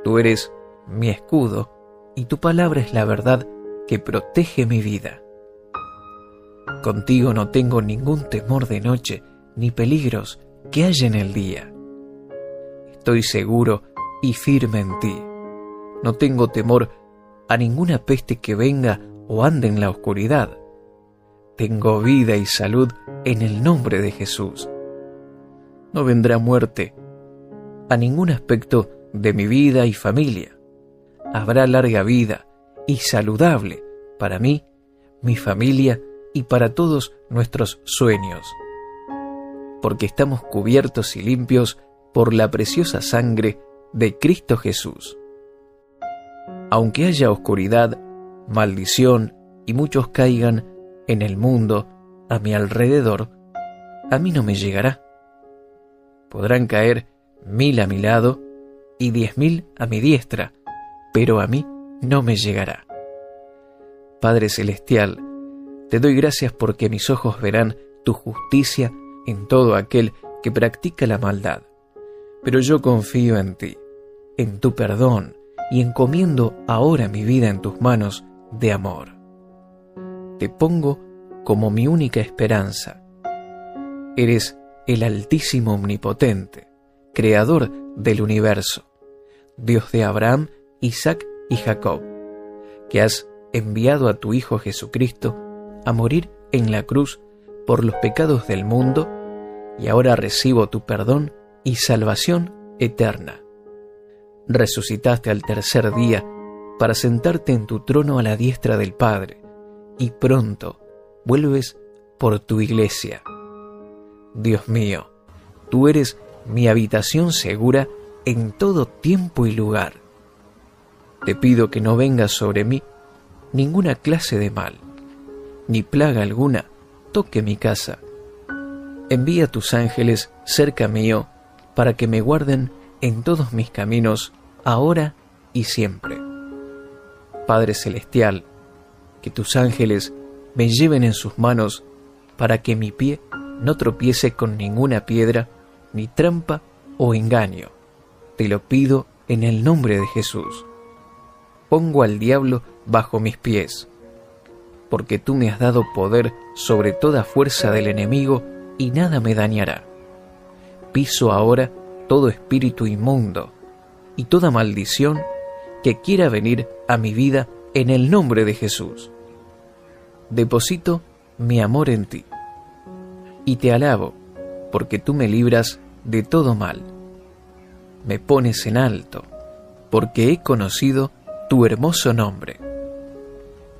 Tú eres mi escudo y tu palabra es la verdad que protege mi vida. Contigo no tengo ningún temor de noche ni peligros que haya en el día. Estoy seguro y firme en ti. No tengo temor a ninguna peste que venga o ande en la oscuridad. Tengo vida y salud en el nombre de Jesús. No vendrá muerte a ningún aspecto de mi vida y familia. Habrá larga vida y saludable para mí, mi familia y para todos nuestros sueños. Porque estamos cubiertos y limpios por la preciosa sangre de Cristo Jesús. Aunque haya oscuridad, maldición y muchos caigan en el mundo a mi alrededor, a mí no me llegará. Podrán caer mil a mi lado y diez mil a mi diestra, pero a mí no me llegará. Padre Celestial, te doy gracias porque mis ojos verán tu justicia en todo aquel que practica la maldad. Pero yo confío en ti, en tu perdón, y encomiendo ahora mi vida en tus manos de amor. Te pongo como mi única esperanza. Eres el Altísimo Omnipotente, Creador del universo, Dios de Abraham, Isaac y Jacob, que has enviado a tu Hijo Jesucristo a morir en la cruz por los pecados del mundo, y ahora recibo tu perdón y salvación eterna. Resucitaste al tercer día para sentarte en tu trono a la diestra del Padre, y pronto vuelves por tu iglesia. Dios mío, tú eres mi habitación segura en todo tiempo y lugar. Te pido que no venga sobre mí ninguna clase de mal, ni plaga alguna toque mi casa. Envía tus ángeles cerca mío para que me guarden en todos mis caminos, ahora y siempre. Padre Celestial, que tus ángeles me lleven en sus manos para que mi pie no tropiece con ninguna piedra, ni trampa o engaño. Te lo pido en el nombre de Jesús. Pongo al diablo bajo mis pies, porque tú me has dado poder sobre toda fuerza del enemigo y nada me dañará. Piso ahora todo espíritu inmundo y toda maldición que quiera venir a mi vida en el nombre de Jesús deposito mi amor en ti. Y te alabo, porque tú me libras de todo mal. Me pones en alto, porque he conocido tu hermoso nombre.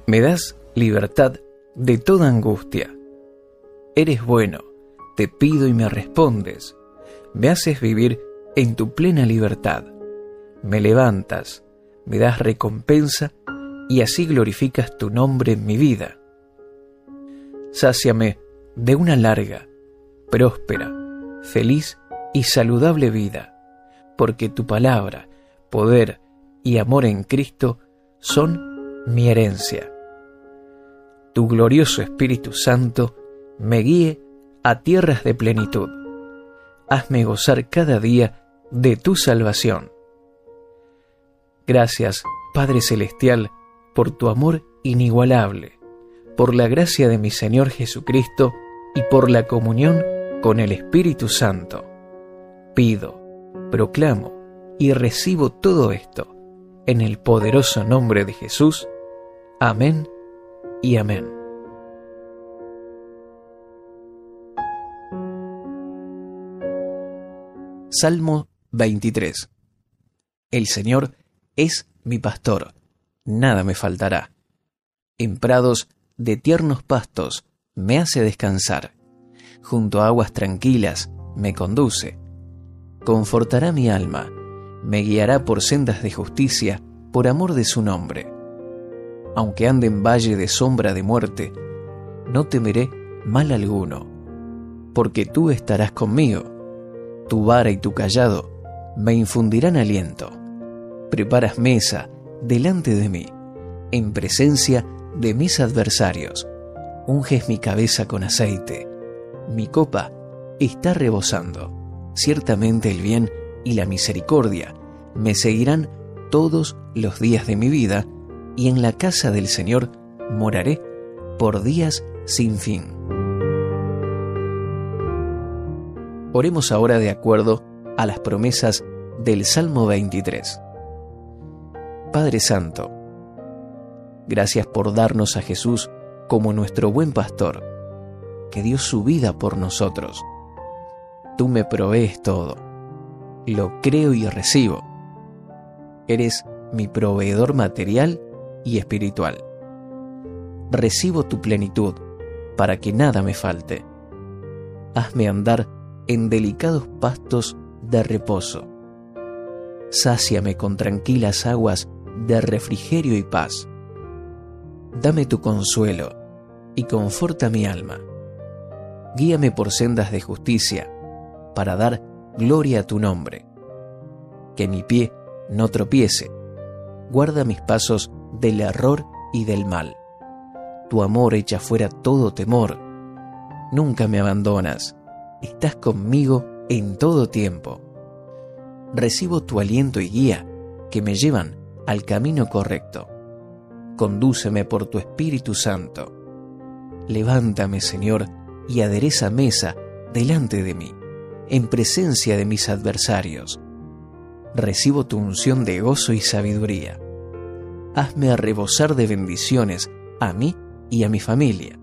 Me das libertad de toda angustia. Eres bueno, te pido y me respondes. Me haces vivir en tu plena libertad. Me levantas, me das recompensa y así glorificas tu nombre en mi vida. Sáciame de una larga, próspera, feliz y saludable vida, porque tu palabra, poder y amor en Cristo son mi herencia. Tu glorioso Espíritu Santo me guíe a tierras de plenitud. Hazme gozar cada día de tu salvación. Gracias, Padre Celestial, por tu amor inigualable, por la gracia de mi Señor Jesucristo y por la comunión con el Espíritu Santo. Pido, proclamo y recibo todo esto en el poderoso nombre de Jesús. Amén y amén. Salmo 23 El Señor es mi pastor, nada me faltará. En prados de tiernos pastos me hace descansar, junto a aguas tranquilas me conduce, confortará mi alma, me guiará por sendas de justicia, por amor de su nombre. Aunque ande en valle de sombra de muerte, no temeré mal alguno, porque tú estarás conmigo, tu vara y tu callado me infundirán aliento. Preparas mesa delante de mí, en presencia de mis adversarios unges mi cabeza con aceite, mi copa está rebosando. Ciertamente el bien y la misericordia me seguirán todos los días de mi vida, y en la casa del Señor moraré por días sin fin. Oremos ahora de acuerdo a las promesas del Salmo 23. Padre Santo, gracias por darnos a Jesús como nuestro buen pastor, que dio su vida por nosotros. Tú me provees todo, lo creo y recibo. Eres mi proveedor material y espiritual. Recibo tu plenitud para que nada me falte. Hazme andar en delicados pastos de reposo. Sáciame con tranquilas aguas de refrigerio y paz. Dame tu consuelo y conforta mi alma. Guíame por sendas de justicia, para dar gloria a tu nombre. Que mi pie no tropiece. Guarda mis pasos del error y del mal. Tu amor echa fuera todo temor. Nunca me abandonas. Estás conmigo en todo tiempo. Recibo tu aliento y guía que me llevan al camino correcto. Condúceme por tu Espíritu Santo Levántame, Señor, y adereza mesa delante de mí, en presencia de mis adversarios. Recibo tu unción de gozo y sabiduría. Hazme a rebosar de bendiciones a mí y a mi familia.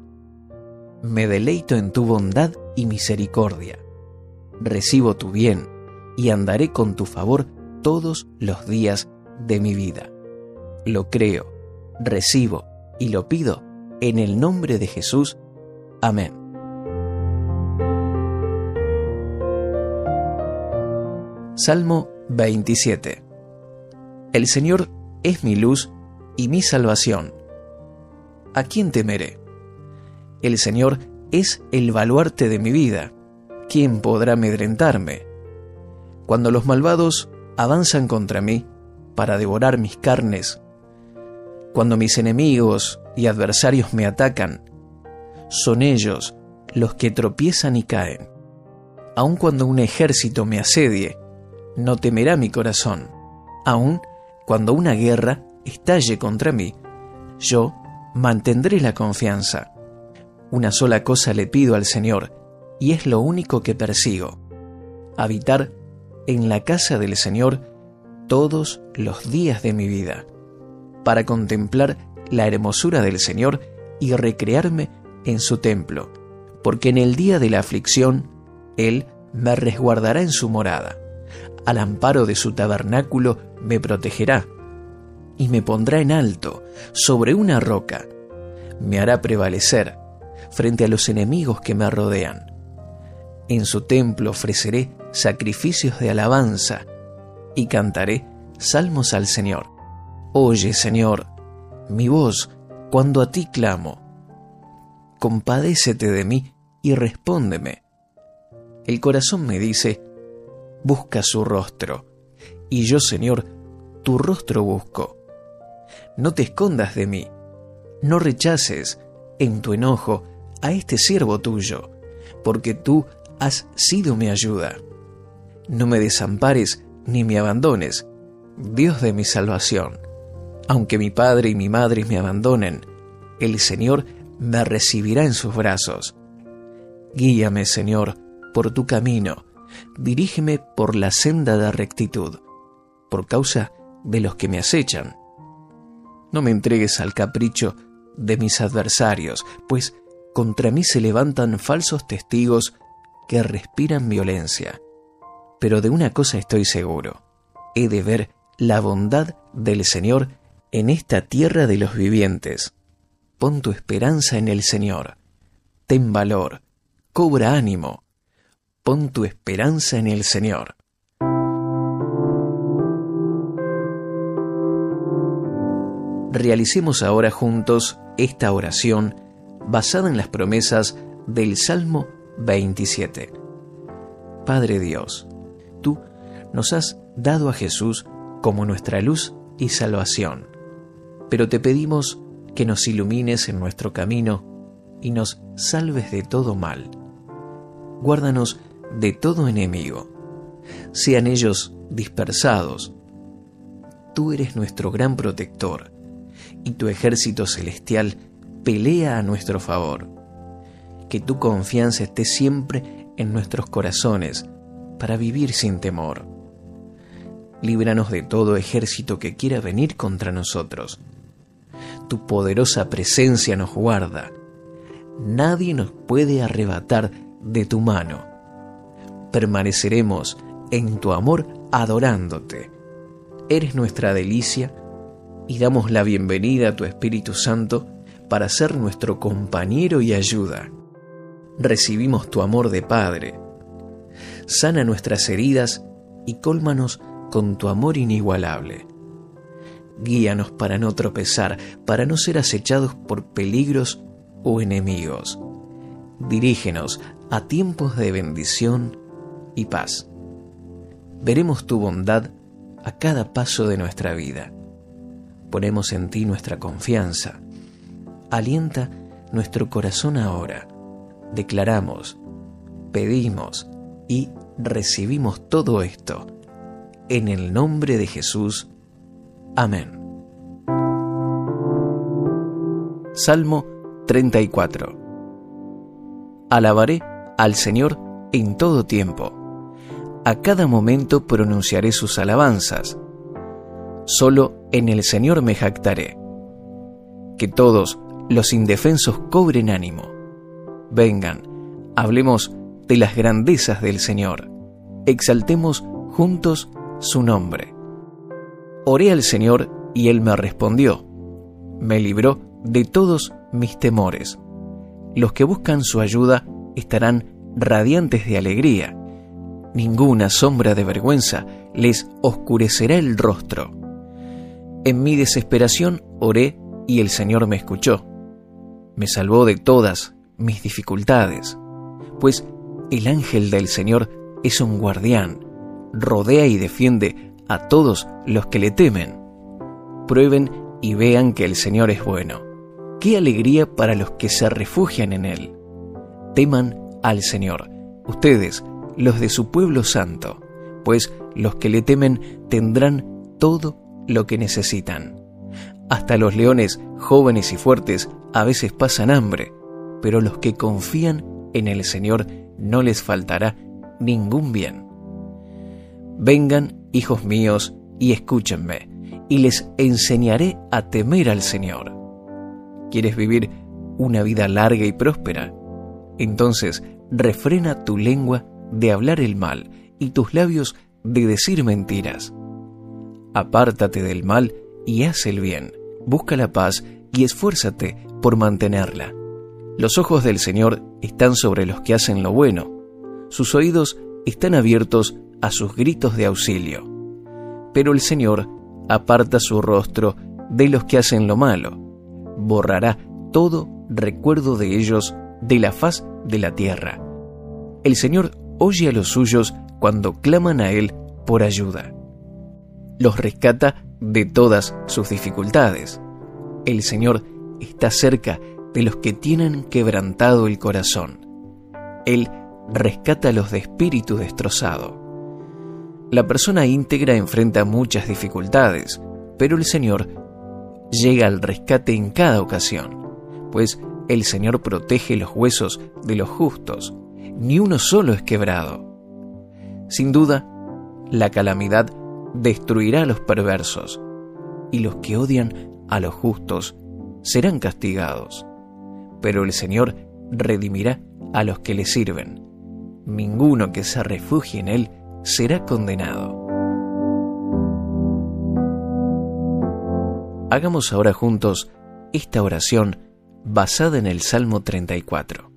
Me deleito en tu bondad y misericordia. Recibo tu bien y andaré con tu favor todos los días de mi vida. Lo creo, recibo y lo pido en el nombre de Jesús. Amén. Salmo 27 El Señor es mi luz y mi salvación. ¿A quién temeré? El Señor es el baluarte de mi vida. ¿Quién podrá amedrentarme? Cuando los malvados avanzan contra mí para devorar mis carnes, cuando mis enemigos y adversarios me atacan, son ellos los que tropiezan y caen. Aun cuando un ejército me asedie, no temerá mi corazón. Aun cuando una guerra estalle contra mí, yo mantendré la confianza. Una sola cosa le pido al Señor, y es lo único que persigo, habitar en la casa del Señor todos los días de mi vida para contemplar la hermosura del Señor y recrearme en su templo, porque en el día de la aflicción Él me resguardará en su morada, al amparo de su tabernáculo me protegerá, y me pondrá en alto, sobre una roca, me hará prevalecer frente a los enemigos que me rodean. En su templo ofreceré sacrificios de alabanza y cantaré salmos al Señor. Oye, Señor, mi voz cuando a ti clamo. Compadécete de mí y respóndeme. El corazón me dice, busca su rostro, y yo, Señor, tu rostro busco. No te escondas de mí, no rechaces, en tu enojo, a este siervo tuyo, porque tú has sido mi ayuda. No me desampares ni me abandones, Dios de mi salvación. Aunque mi padre y mi madre me abandonen, el Señor me recibirá en sus brazos. Guíame, Señor, por tu camino, dirígeme por la senda de rectitud, por causa de los que me acechan. No me entregues al capricho de mis adversarios, pues contra mí se levantan falsos testigos que respiran violencia. Pero de una cosa estoy seguro, he de ver la bondad del Señor en esta tierra de los vivientes. Pon tu esperanza en el Señor. Ten valor, cobra ánimo. Pon tu esperanza en el Señor. Realicemos ahora juntos esta oración basada en las promesas del Salmo 27. Padre Dios, nos has dado a Jesús como nuestra luz y salvación, pero te pedimos que nos ilumines en nuestro camino y nos salves de todo mal. Guárdanos de todo enemigo, sean ellos dispersados. Tú eres nuestro gran protector, y tu ejército celestial pelea a nuestro favor. Que tu confianza esté siempre en nuestros corazones para vivir sin temor. Líbranos de todo ejército que quiera venir contra nosotros. Tu poderosa presencia nos guarda. Nadie nos puede arrebatar de tu mano. Permaneceremos en tu amor adorándote. Eres nuestra delicia y damos la bienvenida a tu Espíritu Santo para ser nuestro compañero y ayuda. Recibimos tu amor de Padre. Sana nuestras heridas y cólmanos con tu amor inigualable. Guíanos para no tropezar, para no ser acechados por peligros o enemigos. Dirígenos a tiempos de bendición y paz. Veremos tu bondad a cada paso de nuestra vida. Ponemos en ti nuestra confianza alienta nuestro corazón ahora. Declaramos, pedimos y recibimos todo esto. En el nombre de Jesús. Amén. Salmo 34 Alabaré al Señor en todo tiempo. A cada momento pronunciaré sus alabanzas. Solo en el Señor me jactaré. Que todos los indefensos cobren ánimo. Vengan, hablemos de las grandezas del Señor. Exaltemos juntos su nombre. Oré al Señor y Él me respondió. Me libró de todos mis temores. Los que buscan su ayuda estarán radiantes de alegría. Ninguna sombra de vergüenza les oscurecerá el rostro. En mi desesperación oré y el Señor me escuchó me salvó de todas mis dificultades, pues el ángel del Señor es un guardián, rodea y defiende a todos los que le temen. Prueben y vean que el Señor es bueno. Qué alegría para los que se refugian en Él. Teman al Señor, ustedes, los de su pueblo santo, pues los que le temen tendrán todo lo que necesitan. Hasta los leones jóvenes y fuertes a veces pasan hambre, pero los que confían en el Señor no les faltará ningún bien. Vengan, hijos míos, y escúchenme, y les enseñaré a temer al Señor. ¿Quieres vivir una vida larga y próspera? Entonces refrena tu lengua de hablar el mal y tus labios de decir mentiras. Apártate del mal y haz el bien, busca la paz y esfuérzate por mantenerla. Los ojos del Señor están sobre los que hacen lo bueno, sus oídos están abiertos a sus gritos de auxilio. Pero el Señor aparta su rostro de los que hacen lo malo, borrará todo recuerdo de ellos de la faz de la tierra. El Señor oye a los suyos cuando claman a Él por ayuda. Los rescata de todas sus dificultades. El Señor está cerca de los que tienen quebrantado el corazón. Él rescata a los de espíritu destrozado. La persona íntegra enfrenta muchas dificultades, pero el Señor llega al rescate en cada ocasión, pues el Señor protege los huesos de los justos, ni uno solo es quebrado. Sin duda, la calamidad destruirá a los perversos, y los que odian a los justos serán castigados. Pero el Señor redimirá a los que le sirven. Ninguno que se refugie en Él será condenado. Hagamos ahora juntos esta oración basada en el Salmo 34.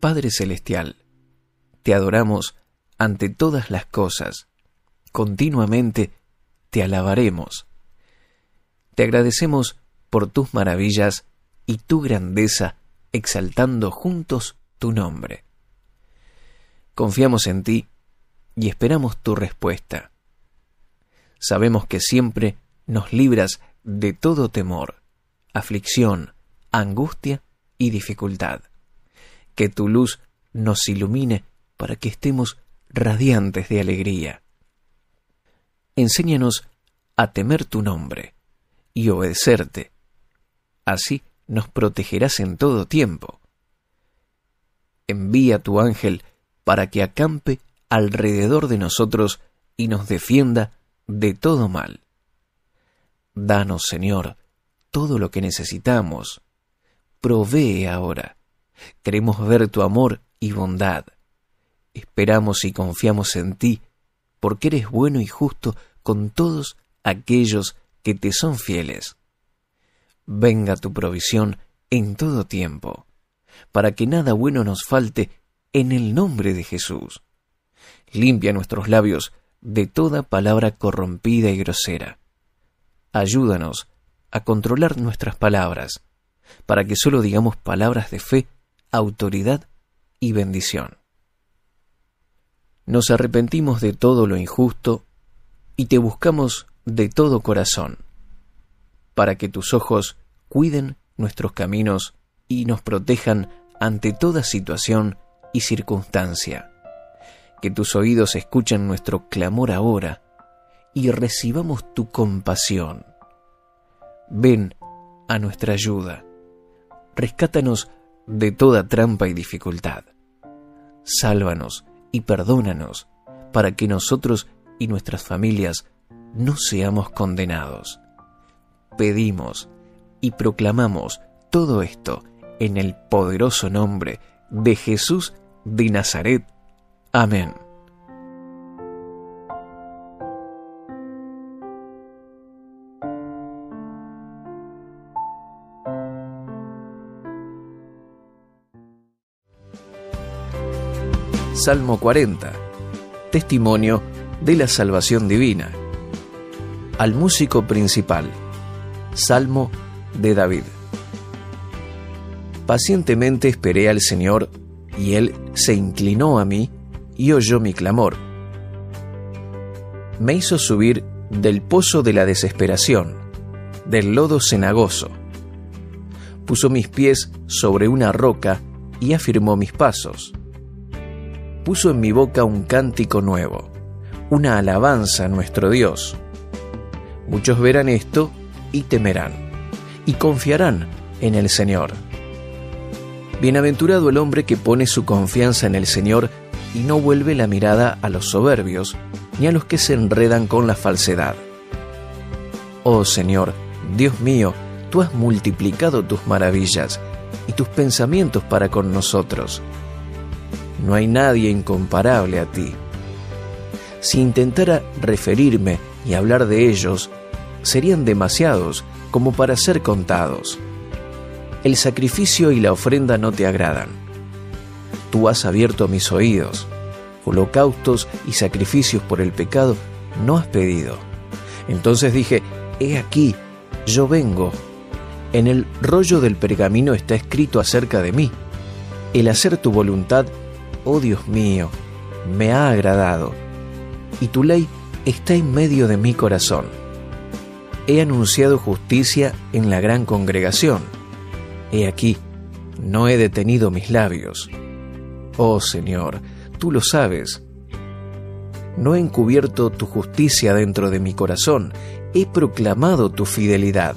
Padre Celestial, te adoramos ante todas las cosas, continuamente te alabaremos. Te agradecemos por tus maravillas y tu grandeza, exaltando juntos tu nombre. Confiamos en ti y esperamos tu respuesta. Sabemos que siempre nos libras de todo temor, aflicción, angustia y dificultad. Que tu luz nos ilumine para que estemos radiantes de alegría. Enséñanos a temer tu nombre y obedecerte. Así nos protegerás en todo tiempo. Envía tu ángel para que acampe alrededor de nosotros y nos defienda de todo mal. Danos, Señor, todo lo que necesitamos provee ahora. Queremos ver tu amor y bondad. Esperamos y confiamos en ti, porque eres bueno y justo con todos aquellos que te son fieles. Venga tu provisión en todo tiempo, para que nada bueno nos falte en el nombre de Jesús. Limpia nuestros labios de toda palabra corrompida y grosera. Ayúdanos a controlar nuestras palabras para que solo digamos palabras de fe, autoridad y bendición. Nos arrepentimos de todo lo injusto y te buscamos de todo corazón, para que tus ojos cuiden nuestros caminos y nos protejan ante toda situación y circunstancia. Que tus oídos escuchen nuestro clamor ahora y recibamos tu compasión. Ven a nuestra ayuda rescátanos de toda trampa y dificultad. Sálvanos y perdónanos para que nosotros y nuestras familias no seamos condenados. Pedimos y proclamamos todo esto en el poderoso nombre de Jesús de Nazaret. Amén. Salmo 40. Testimonio de la salvación divina. Al músico principal. Salmo de David. Pacientemente esperé al Señor, y Él se inclinó a mí y oyó mi clamor. Me hizo subir del pozo de la desesperación, del lodo cenagoso. Puso mis pies sobre una roca y afirmó mis pasos puso en mi boca un cántico nuevo, una alabanza a nuestro Dios. Muchos verán esto y temerán, y confiarán en el Señor. Bienaventurado el hombre que pone su confianza en el Señor y no vuelve la mirada a los soberbios, ni a los que se enredan con la falsedad. Oh Señor, Dios mío, tú has multiplicado tus maravillas y tus pensamientos para con nosotros no hay nadie incomparable a ti. Si intentara referirme y hablar de ellos, serían demasiados como para ser contados. El sacrificio y la ofrenda no te agradan. Tú has abierto mis oídos. Holocaustos y sacrificios por el pecado no has pedido. Entonces dije, he aquí, yo vengo. En el rollo del pergamino está escrito acerca de mí. El hacer tu voluntad, oh Dios mío, me ha agradado, y tu ley está en medio de mi corazón. He anunciado justicia en la gran congregación. He aquí, no he detenido mis labios. Oh Señor, tú lo sabes. No he encubierto tu justicia dentro de mi corazón, he proclamado tu fidelidad.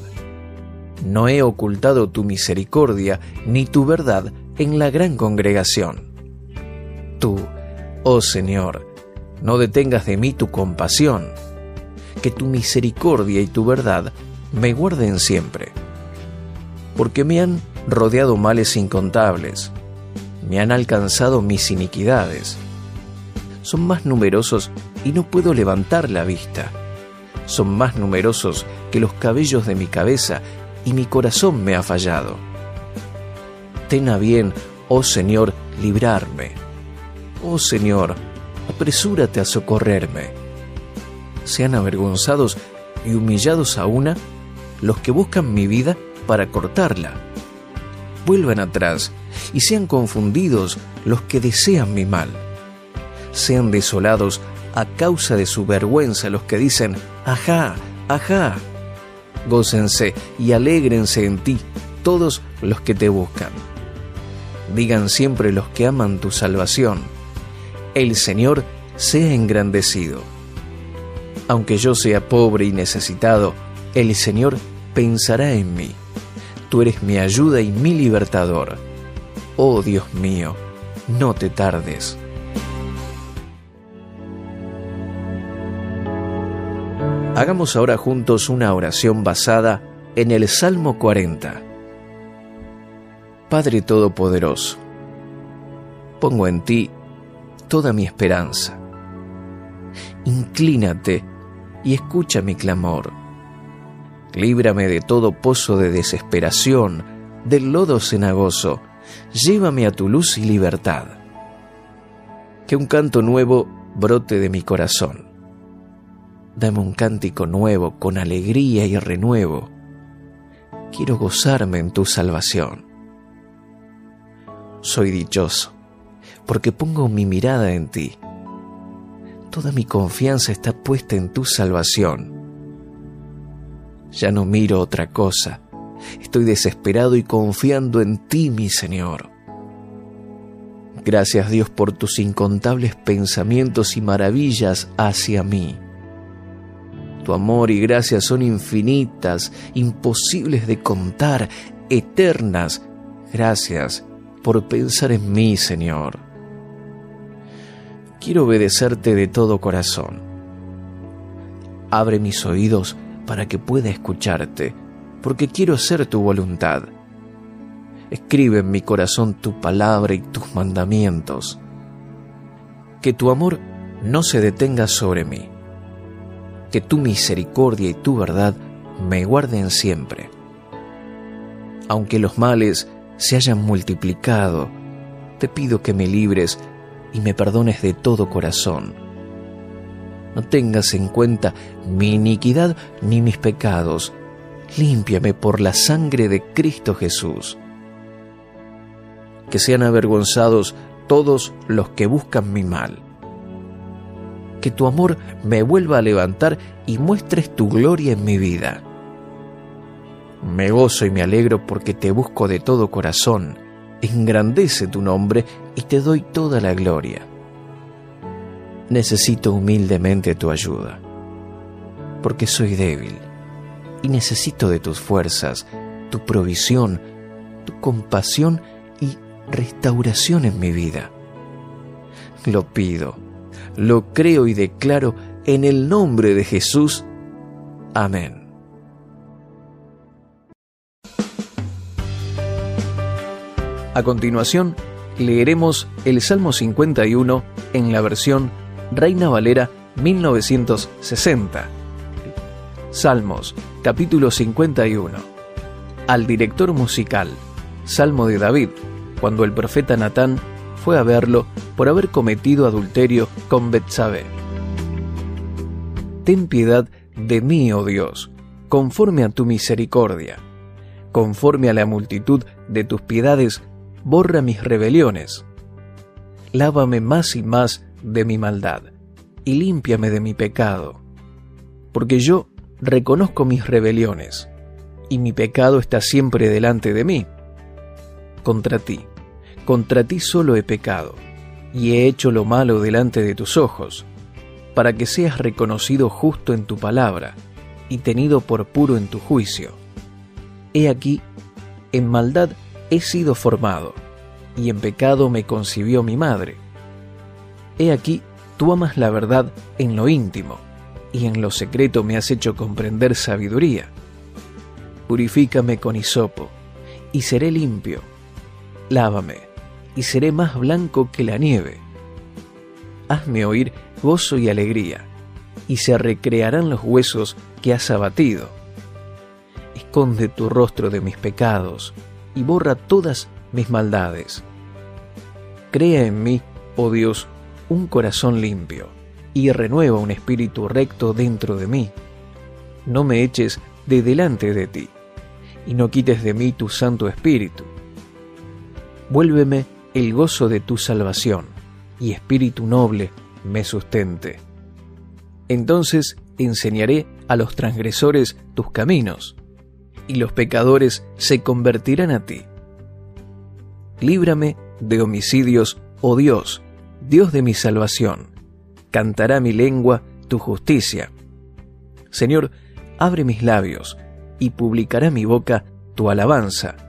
No he ocultado tu misericordia ni tu verdad en la gran congregación. Tú, oh Señor, no detengas de mí tu compasión, que tu misericordia y tu verdad me guarden siempre. Porque me han rodeado males incontables, me han alcanzado mis iniquidades. Son más numerosos y no puedo levantar la vista. Son más numerosos que los cabellos de mi cabeza y mi corazón me ha fallado. Ten a bien, oh Señor, librarme. Oh Señor, apresúrate a socorrerme. Sean avergonzados y humillados a una los que buscan mi vida para cortarla. Vuelvan atrás y sean confundidos los que desean mi mal. Sean desolados a causa de su vergüenza los que dicen, ajá, ajá. Gócense y alégrense en ti todos los que te buscan. Digan siempre los que aman tu salvación el Señor sea engrandecido. Aunque yo sea pobre y necesitado, el Señor pensará en mí. Tú eres mi ayuda y mi libertador. Oh Dios mío, no te tardes. Hagamos ahora juntos una oración basada en el Salmo 40. Padre Todopoderoso, pongo en ti toda mi esperanza. Inclínate y escucha mi clamor. Líbrame de todo pozo de desesperación, del lodo cenagoso. Llévame a tu luz y libertad. Que un canto nuevo brote de mi corazón. Dame un cántico nuevo con alegría y renuevo. Quiero gozarme en tu salvación. Soy dichoso porque pongo mi mirada en ti. Toda mi confianza está puesta en tu salvación. Ya no miro otra cosa. Estoy desesperado y confiando en ti, mi Señor. Gracias Dios por tus incontables pensamientos y maravillas hacia mí. Tu amor y gracia son infinitas, imposibles de contar, eternas. Gracias por pensar en mí, Señor quiero obedecerte de todo corazón. Abre mis oídos para que pueda escucharte, porque quiero hacer tu voluntad. Escribe en mi corazón tu palabra y tus mandamientos. Que tu amor no se detenga sobre mí. Que tu misericordia y tu verdad me guarden siempre. Aunque los males se hayan multiplicado, te pido que me libres y me perdones de todo corazón. No tengas en cuenta mi iniquidad ni mis pecados. Límpiame por la sangre de Cristo Jesús. Que sean avergonzados todos los que buscan mi mal. Que tu amor me vuelva a levantar y muestres tu gloria en mi vida. Me gozo y me alegro porque te busco de todo corazón engrandece tu nombre y te doy toda la gloria. Necesito humildemente tu ayuda, porque soy débil y necesito de tus fuerzas, tu provisión, tu compasión y restauración en mi vida. Lo pido, lo creo y declaro en el nombre de Jesús. Amén. A continuación, leeremos el Salmo 51 en la versión Reina Valera 1960. Salmos capítulo 51. Al director musical, Salmo de David, cuando el profeta Natán fue a verlo por haber cometido adulterio con Betsabé. Ten piedad de mí, oh Dios, conforme a tu misericordia. Conforme a la multitud de tus piedades, borra mis rebeliones. Lávame más y más de mi maldad, y límpiame de mi pecado. Porque yo reconozco mis rebeliones, y mi pecado está siempre delante de mí. Contra ti, contra ti solo he pecado, y he hecho lo malo delante de tus ojos, para que seas reconocido justo en tu palabra, y tenido por puro en tu juicio. He aquí, en maldad he sido formado, y en pecado me concibió mi madre. He aquí, tú amas la verdad en lo íntimo, y en lo secreto me has hecho comprender sabiduría. Purifícame con hisopo, y seré limpio. Lávame, y seré más blanco que la nieve. Hazme oír gozo y alegría, y se recrearán los huesos que has abatido. Esconde tu rostro de mis pecados, y borra todas mis maldades. Crea en mí, oh Dios, un corazón limpio, y renueva un espíritu recto dentro de mí. No me eches de delante de ti, y no quites de mí tu Santo Espíritu. Vuélveme el gozo de tu salvación, y espíritu noble me sustente. Entonces enseñaré a los transgresores tus caminos, y los pecadores se convertirán a ti. Líbrame de homicidios, oh Dios, Dios de mi salvación. Cantará mi lengua tu justicia. Señor, abre mis labios, y publicará mi boca tu alabanza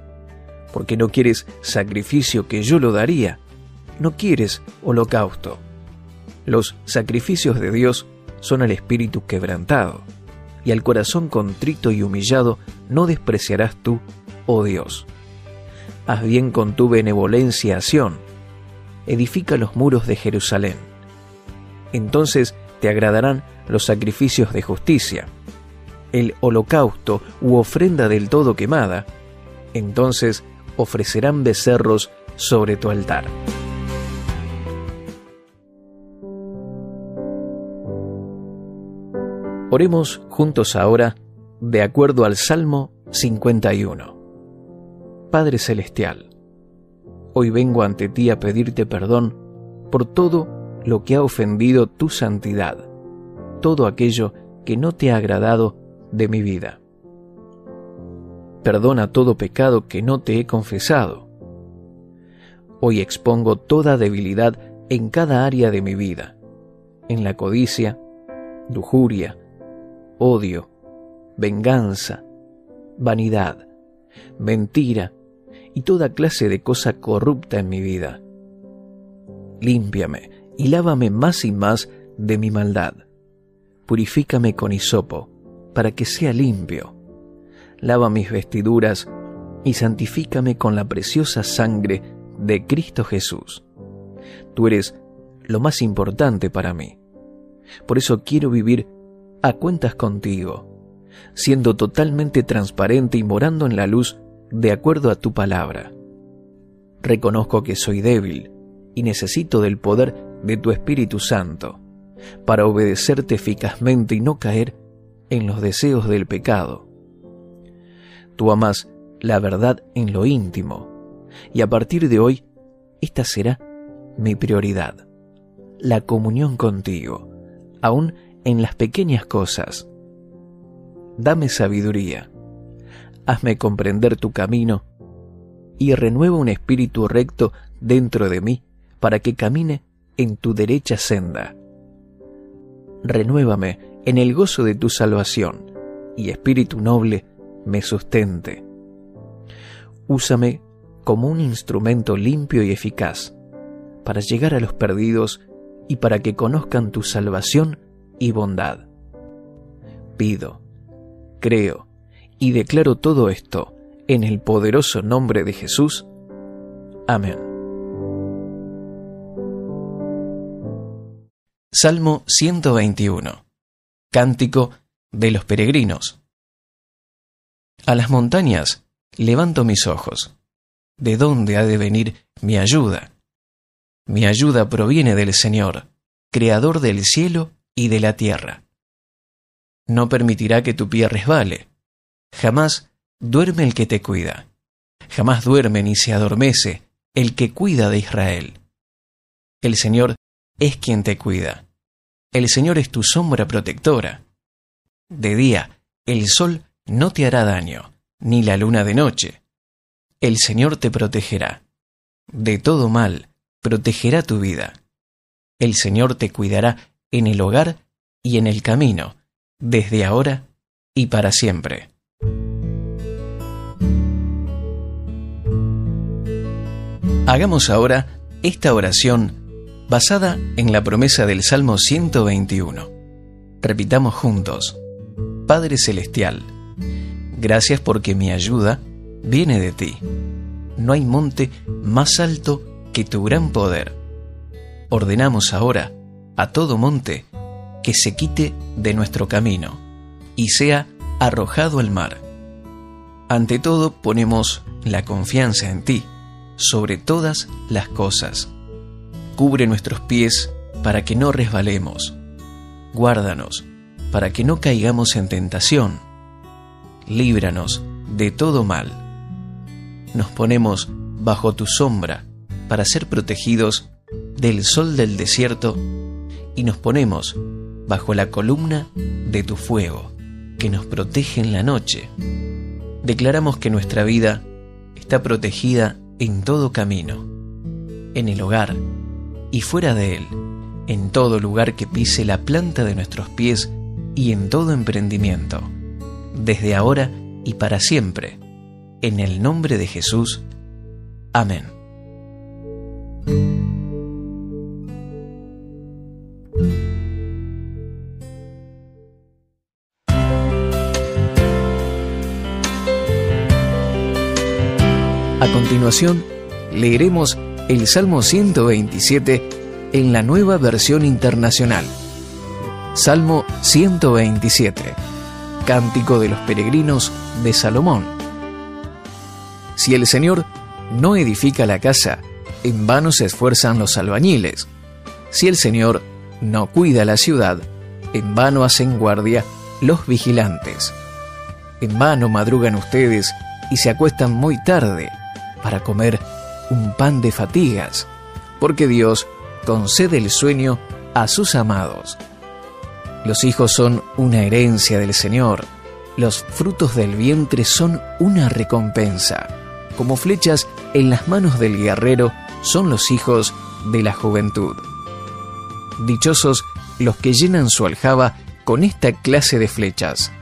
porque no quieres sacrificio que yo lo daría, no quieres holocausto. Los sacrificios de Dios son al espíritu quebrantado, y al corazón contrito y humillado no despreciarás tú, oh Dios. Haz bien con tu benevolencia a edifica los muros de Jerusalén. Entonces te agradarán los sacrificios de justicia, el holocausto u ofrenda del todo quemada, entonces ofrecerán becerros sobre tu altar. Oremos juntos ahora de acuerdo al Salmo 51. Padre Celestial, hoy vengo ante ti a pedirte perdón por todo lo que ha ofendido tu santidad, todo aquello que no te ha agradado de mi vida perdona todo pecado que no te he confesado. Hoy expongo toda debilidad en cada área de mi vida, en la codicia, lujuria, odio, venganza, vanidad, mentira y toda clase de cosa corrupta en mi vida. Límpiame y lávame más y más de mi maldad. Purifícame con hisopo, para que sea limpio lava mis vestiduras y santifícame con la preciosa sangre de Cristo Jesús. Tú eres lo más importante para mí. Por eso quiero vivir a cuentas contigo, siendo totalmente transparente y morando en la luz de acuerdo a tu palabra. Reconozco que soy débil y necesito del poder de tu Espíritu Santo para obedecerte eficazmente y no caer en los deseos del pecado. Tú amas la verdad en lo íntimo. Y a partir de hoy, esta será mi prioridad. La comunión contigo, aún en las pequeñas cosas. Dame sabiduría. Hazme comprender tu camino y renueva un espíritu recto dentro de mí para que camine en tu derecha senda. Renuévame en el gozo de tu salvación y espíritu noble me sustente. Úsame como un instrumento limpio y eficaz para llegar a los perdidos y para que conozcan tu salvación y bondad. Pido, creo y declaro todo esto en el poderoso nombre de Jesús. Amén. Salmo 121. Cántico de los peregrinos. A las montañas levanto mis ojos. ¿De dónde ha de venir mi ayuda? Mi ayuda proviene del Señor, Creador del cielo y de la tierra. No permitirá que tu pie resbale. Jamás duerme el que te cuida. Jamás duerme ni se adormece el que cuida de Israel. El Señor es quien te cuida. El Señor es tu sombra protectora. De día, el sol no te hará daño, ni la luna de noche. El Señor te protegerá. De todo mal, protegerá tu vida. El Señor te cuidará en el hogar y en el camino, desde ahora y para siempre. Hagamos ahora esta oración basada en la promesa del Salmo 121. Repitamos juntos, Padre Celestial, gracias porque mi ayuda viene de ti. No hay monte más alto que tu gran poder. Ordenamos ahora a todo monte que se quite de nuestro camino y sea arrojado al mar. Ante todo ponemos la confianza en ti sobre todas las cosas. Cubre nuestros pies para que no resbalemos. Guárdanos para que no caigamos en tentación. Líbranos de todo mal. Nos ponemos bajo tu sombra para ser protegidos del sol del desierto y nos ponemos bajo la columna de tu fuego que nos protege en la noche. Declaramos que nuestra vida está protegida en todo camino, en el hogar y fuera de él, en todo lugar que pise la planta de nuestros pies y en todo emprendimiento, desde ahora y para siempre, en el nombre de Jesús. Amén. Leeremos el Salmo 127 en la nueva versión internacional. Salmo 127, Cántico de los Peregrinos de Salomón. Si el Señor no edifica la casa, en vano se esfuerzan los albañiles. Si el Señor no cuida la ciudad, en vano hacen guardia los vigilantes. En vano madrugan ustedes y se acuestan muy tarde para comer un pan de fatigas, porque Dios concede el sueño a sus amados. Los hijos son una herencia del Señor, los frutos del vientre son una recompensa. Como flechas en las manos del guerrero son los hijos de la juventud. Dichosos los que llenan su aljaba con esta clase de flechas.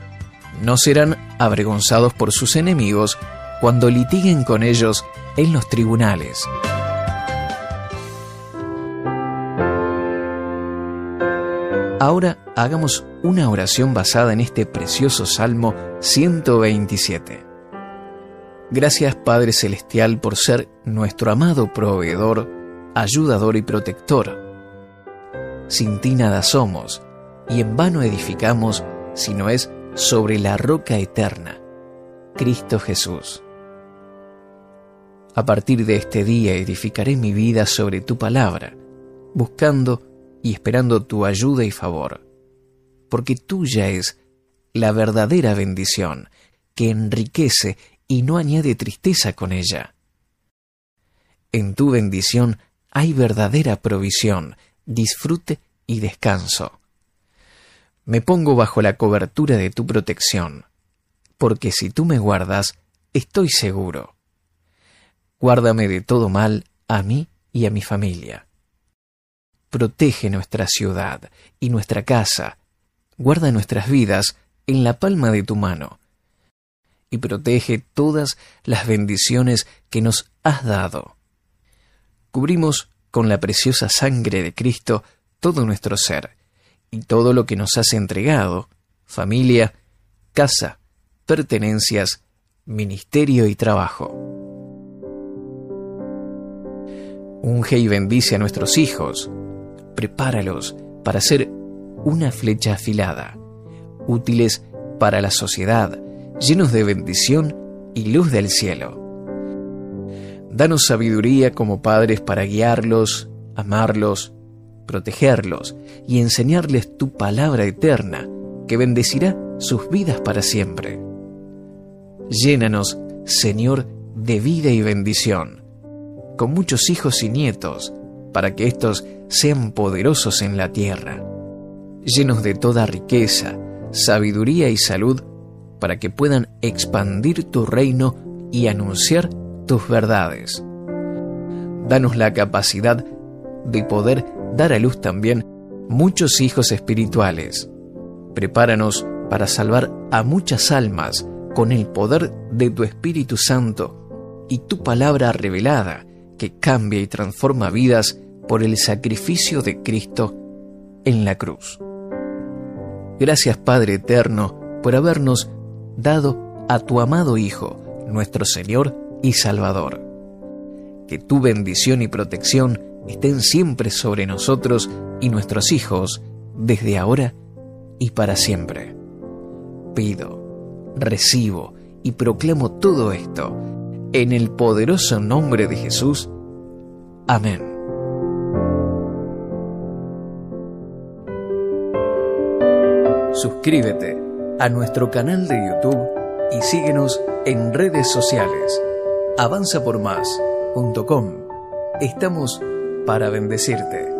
No serán avergonzados por sus enemigos, cuando litiguen con ellos en los tribunales. Ahora hagamos una oración basada en este precioso Salmo 127. Gracias Padre Celestial por ser nuestro amado proveedor, ayudador y protector. Sin ti nada somos, y en vano edificamos si no es sobre la roca eterna, Cristo Jesús. A partir de este día edificaré mi vida sobre tu palabra, buscando y esperando tu ayuda y favor, porque tuya es la verdadera bendición que enriquece y no añade tristeza con ella. En tu bendición hay verdadera provisión, disfrute y descanso. Me pongo bajo la cobertura de tu protección, porque si tú me guardas, estoy seguro Guárdame de todo mal a mí y a mi familia. Protege nuestra ciudad y nuestra casa. Guarda nuestras vidas en la palma de tu mano. Y protege todas las bendiciones que nos has dado. Cubrimos con la preciosa sangre de Cristo todo nuestro ser y todo lo que nos has entregado, familia, casa, pertenencias, ministerio y trabajo. Unge y bendice a nuestros hijos. Prepáralos para ser una flecha afilada, útiles para la sociedad, llenos de bendición y luz del cielo. Danos sabiduría como padres para guiarlos, amarlos, protegerlos y enseñarles tu palabra eterna que bendecirá sus vidas para siempre. Llénanos, Señor, de vida y bendición, con muchos hijos y nietos, para que éstos sean poderosos en la tierra, llenos de toda riqueza, sabiduría y salud, para que puedan expandir tu reino y anunciar tus verdades. Danos la capacidad de poder dar a luz también muchos hijos espirituales. Prepáranos para salvar a muchas almas con el poder de tu Espíritu Santo y tu palabra revelada que cambia y transforma vidas por el sacrificio de Cristo en la cruz. Gracias Padre Eterno por habernos dado a tu amado Hijo, nuestro Señor y Salvador. Que tu bendición y protección estén siempre sobre nosotros y nuestros hijos, desde ahora y para siempre. Pido, recibo y proclamo todo esto en el poderoso nombre de Jesús. Amén. Suscríbete a nuestro canal de YouTube y síguenos en redes sociales. avanzapormás.com. Estamos para bendecirte.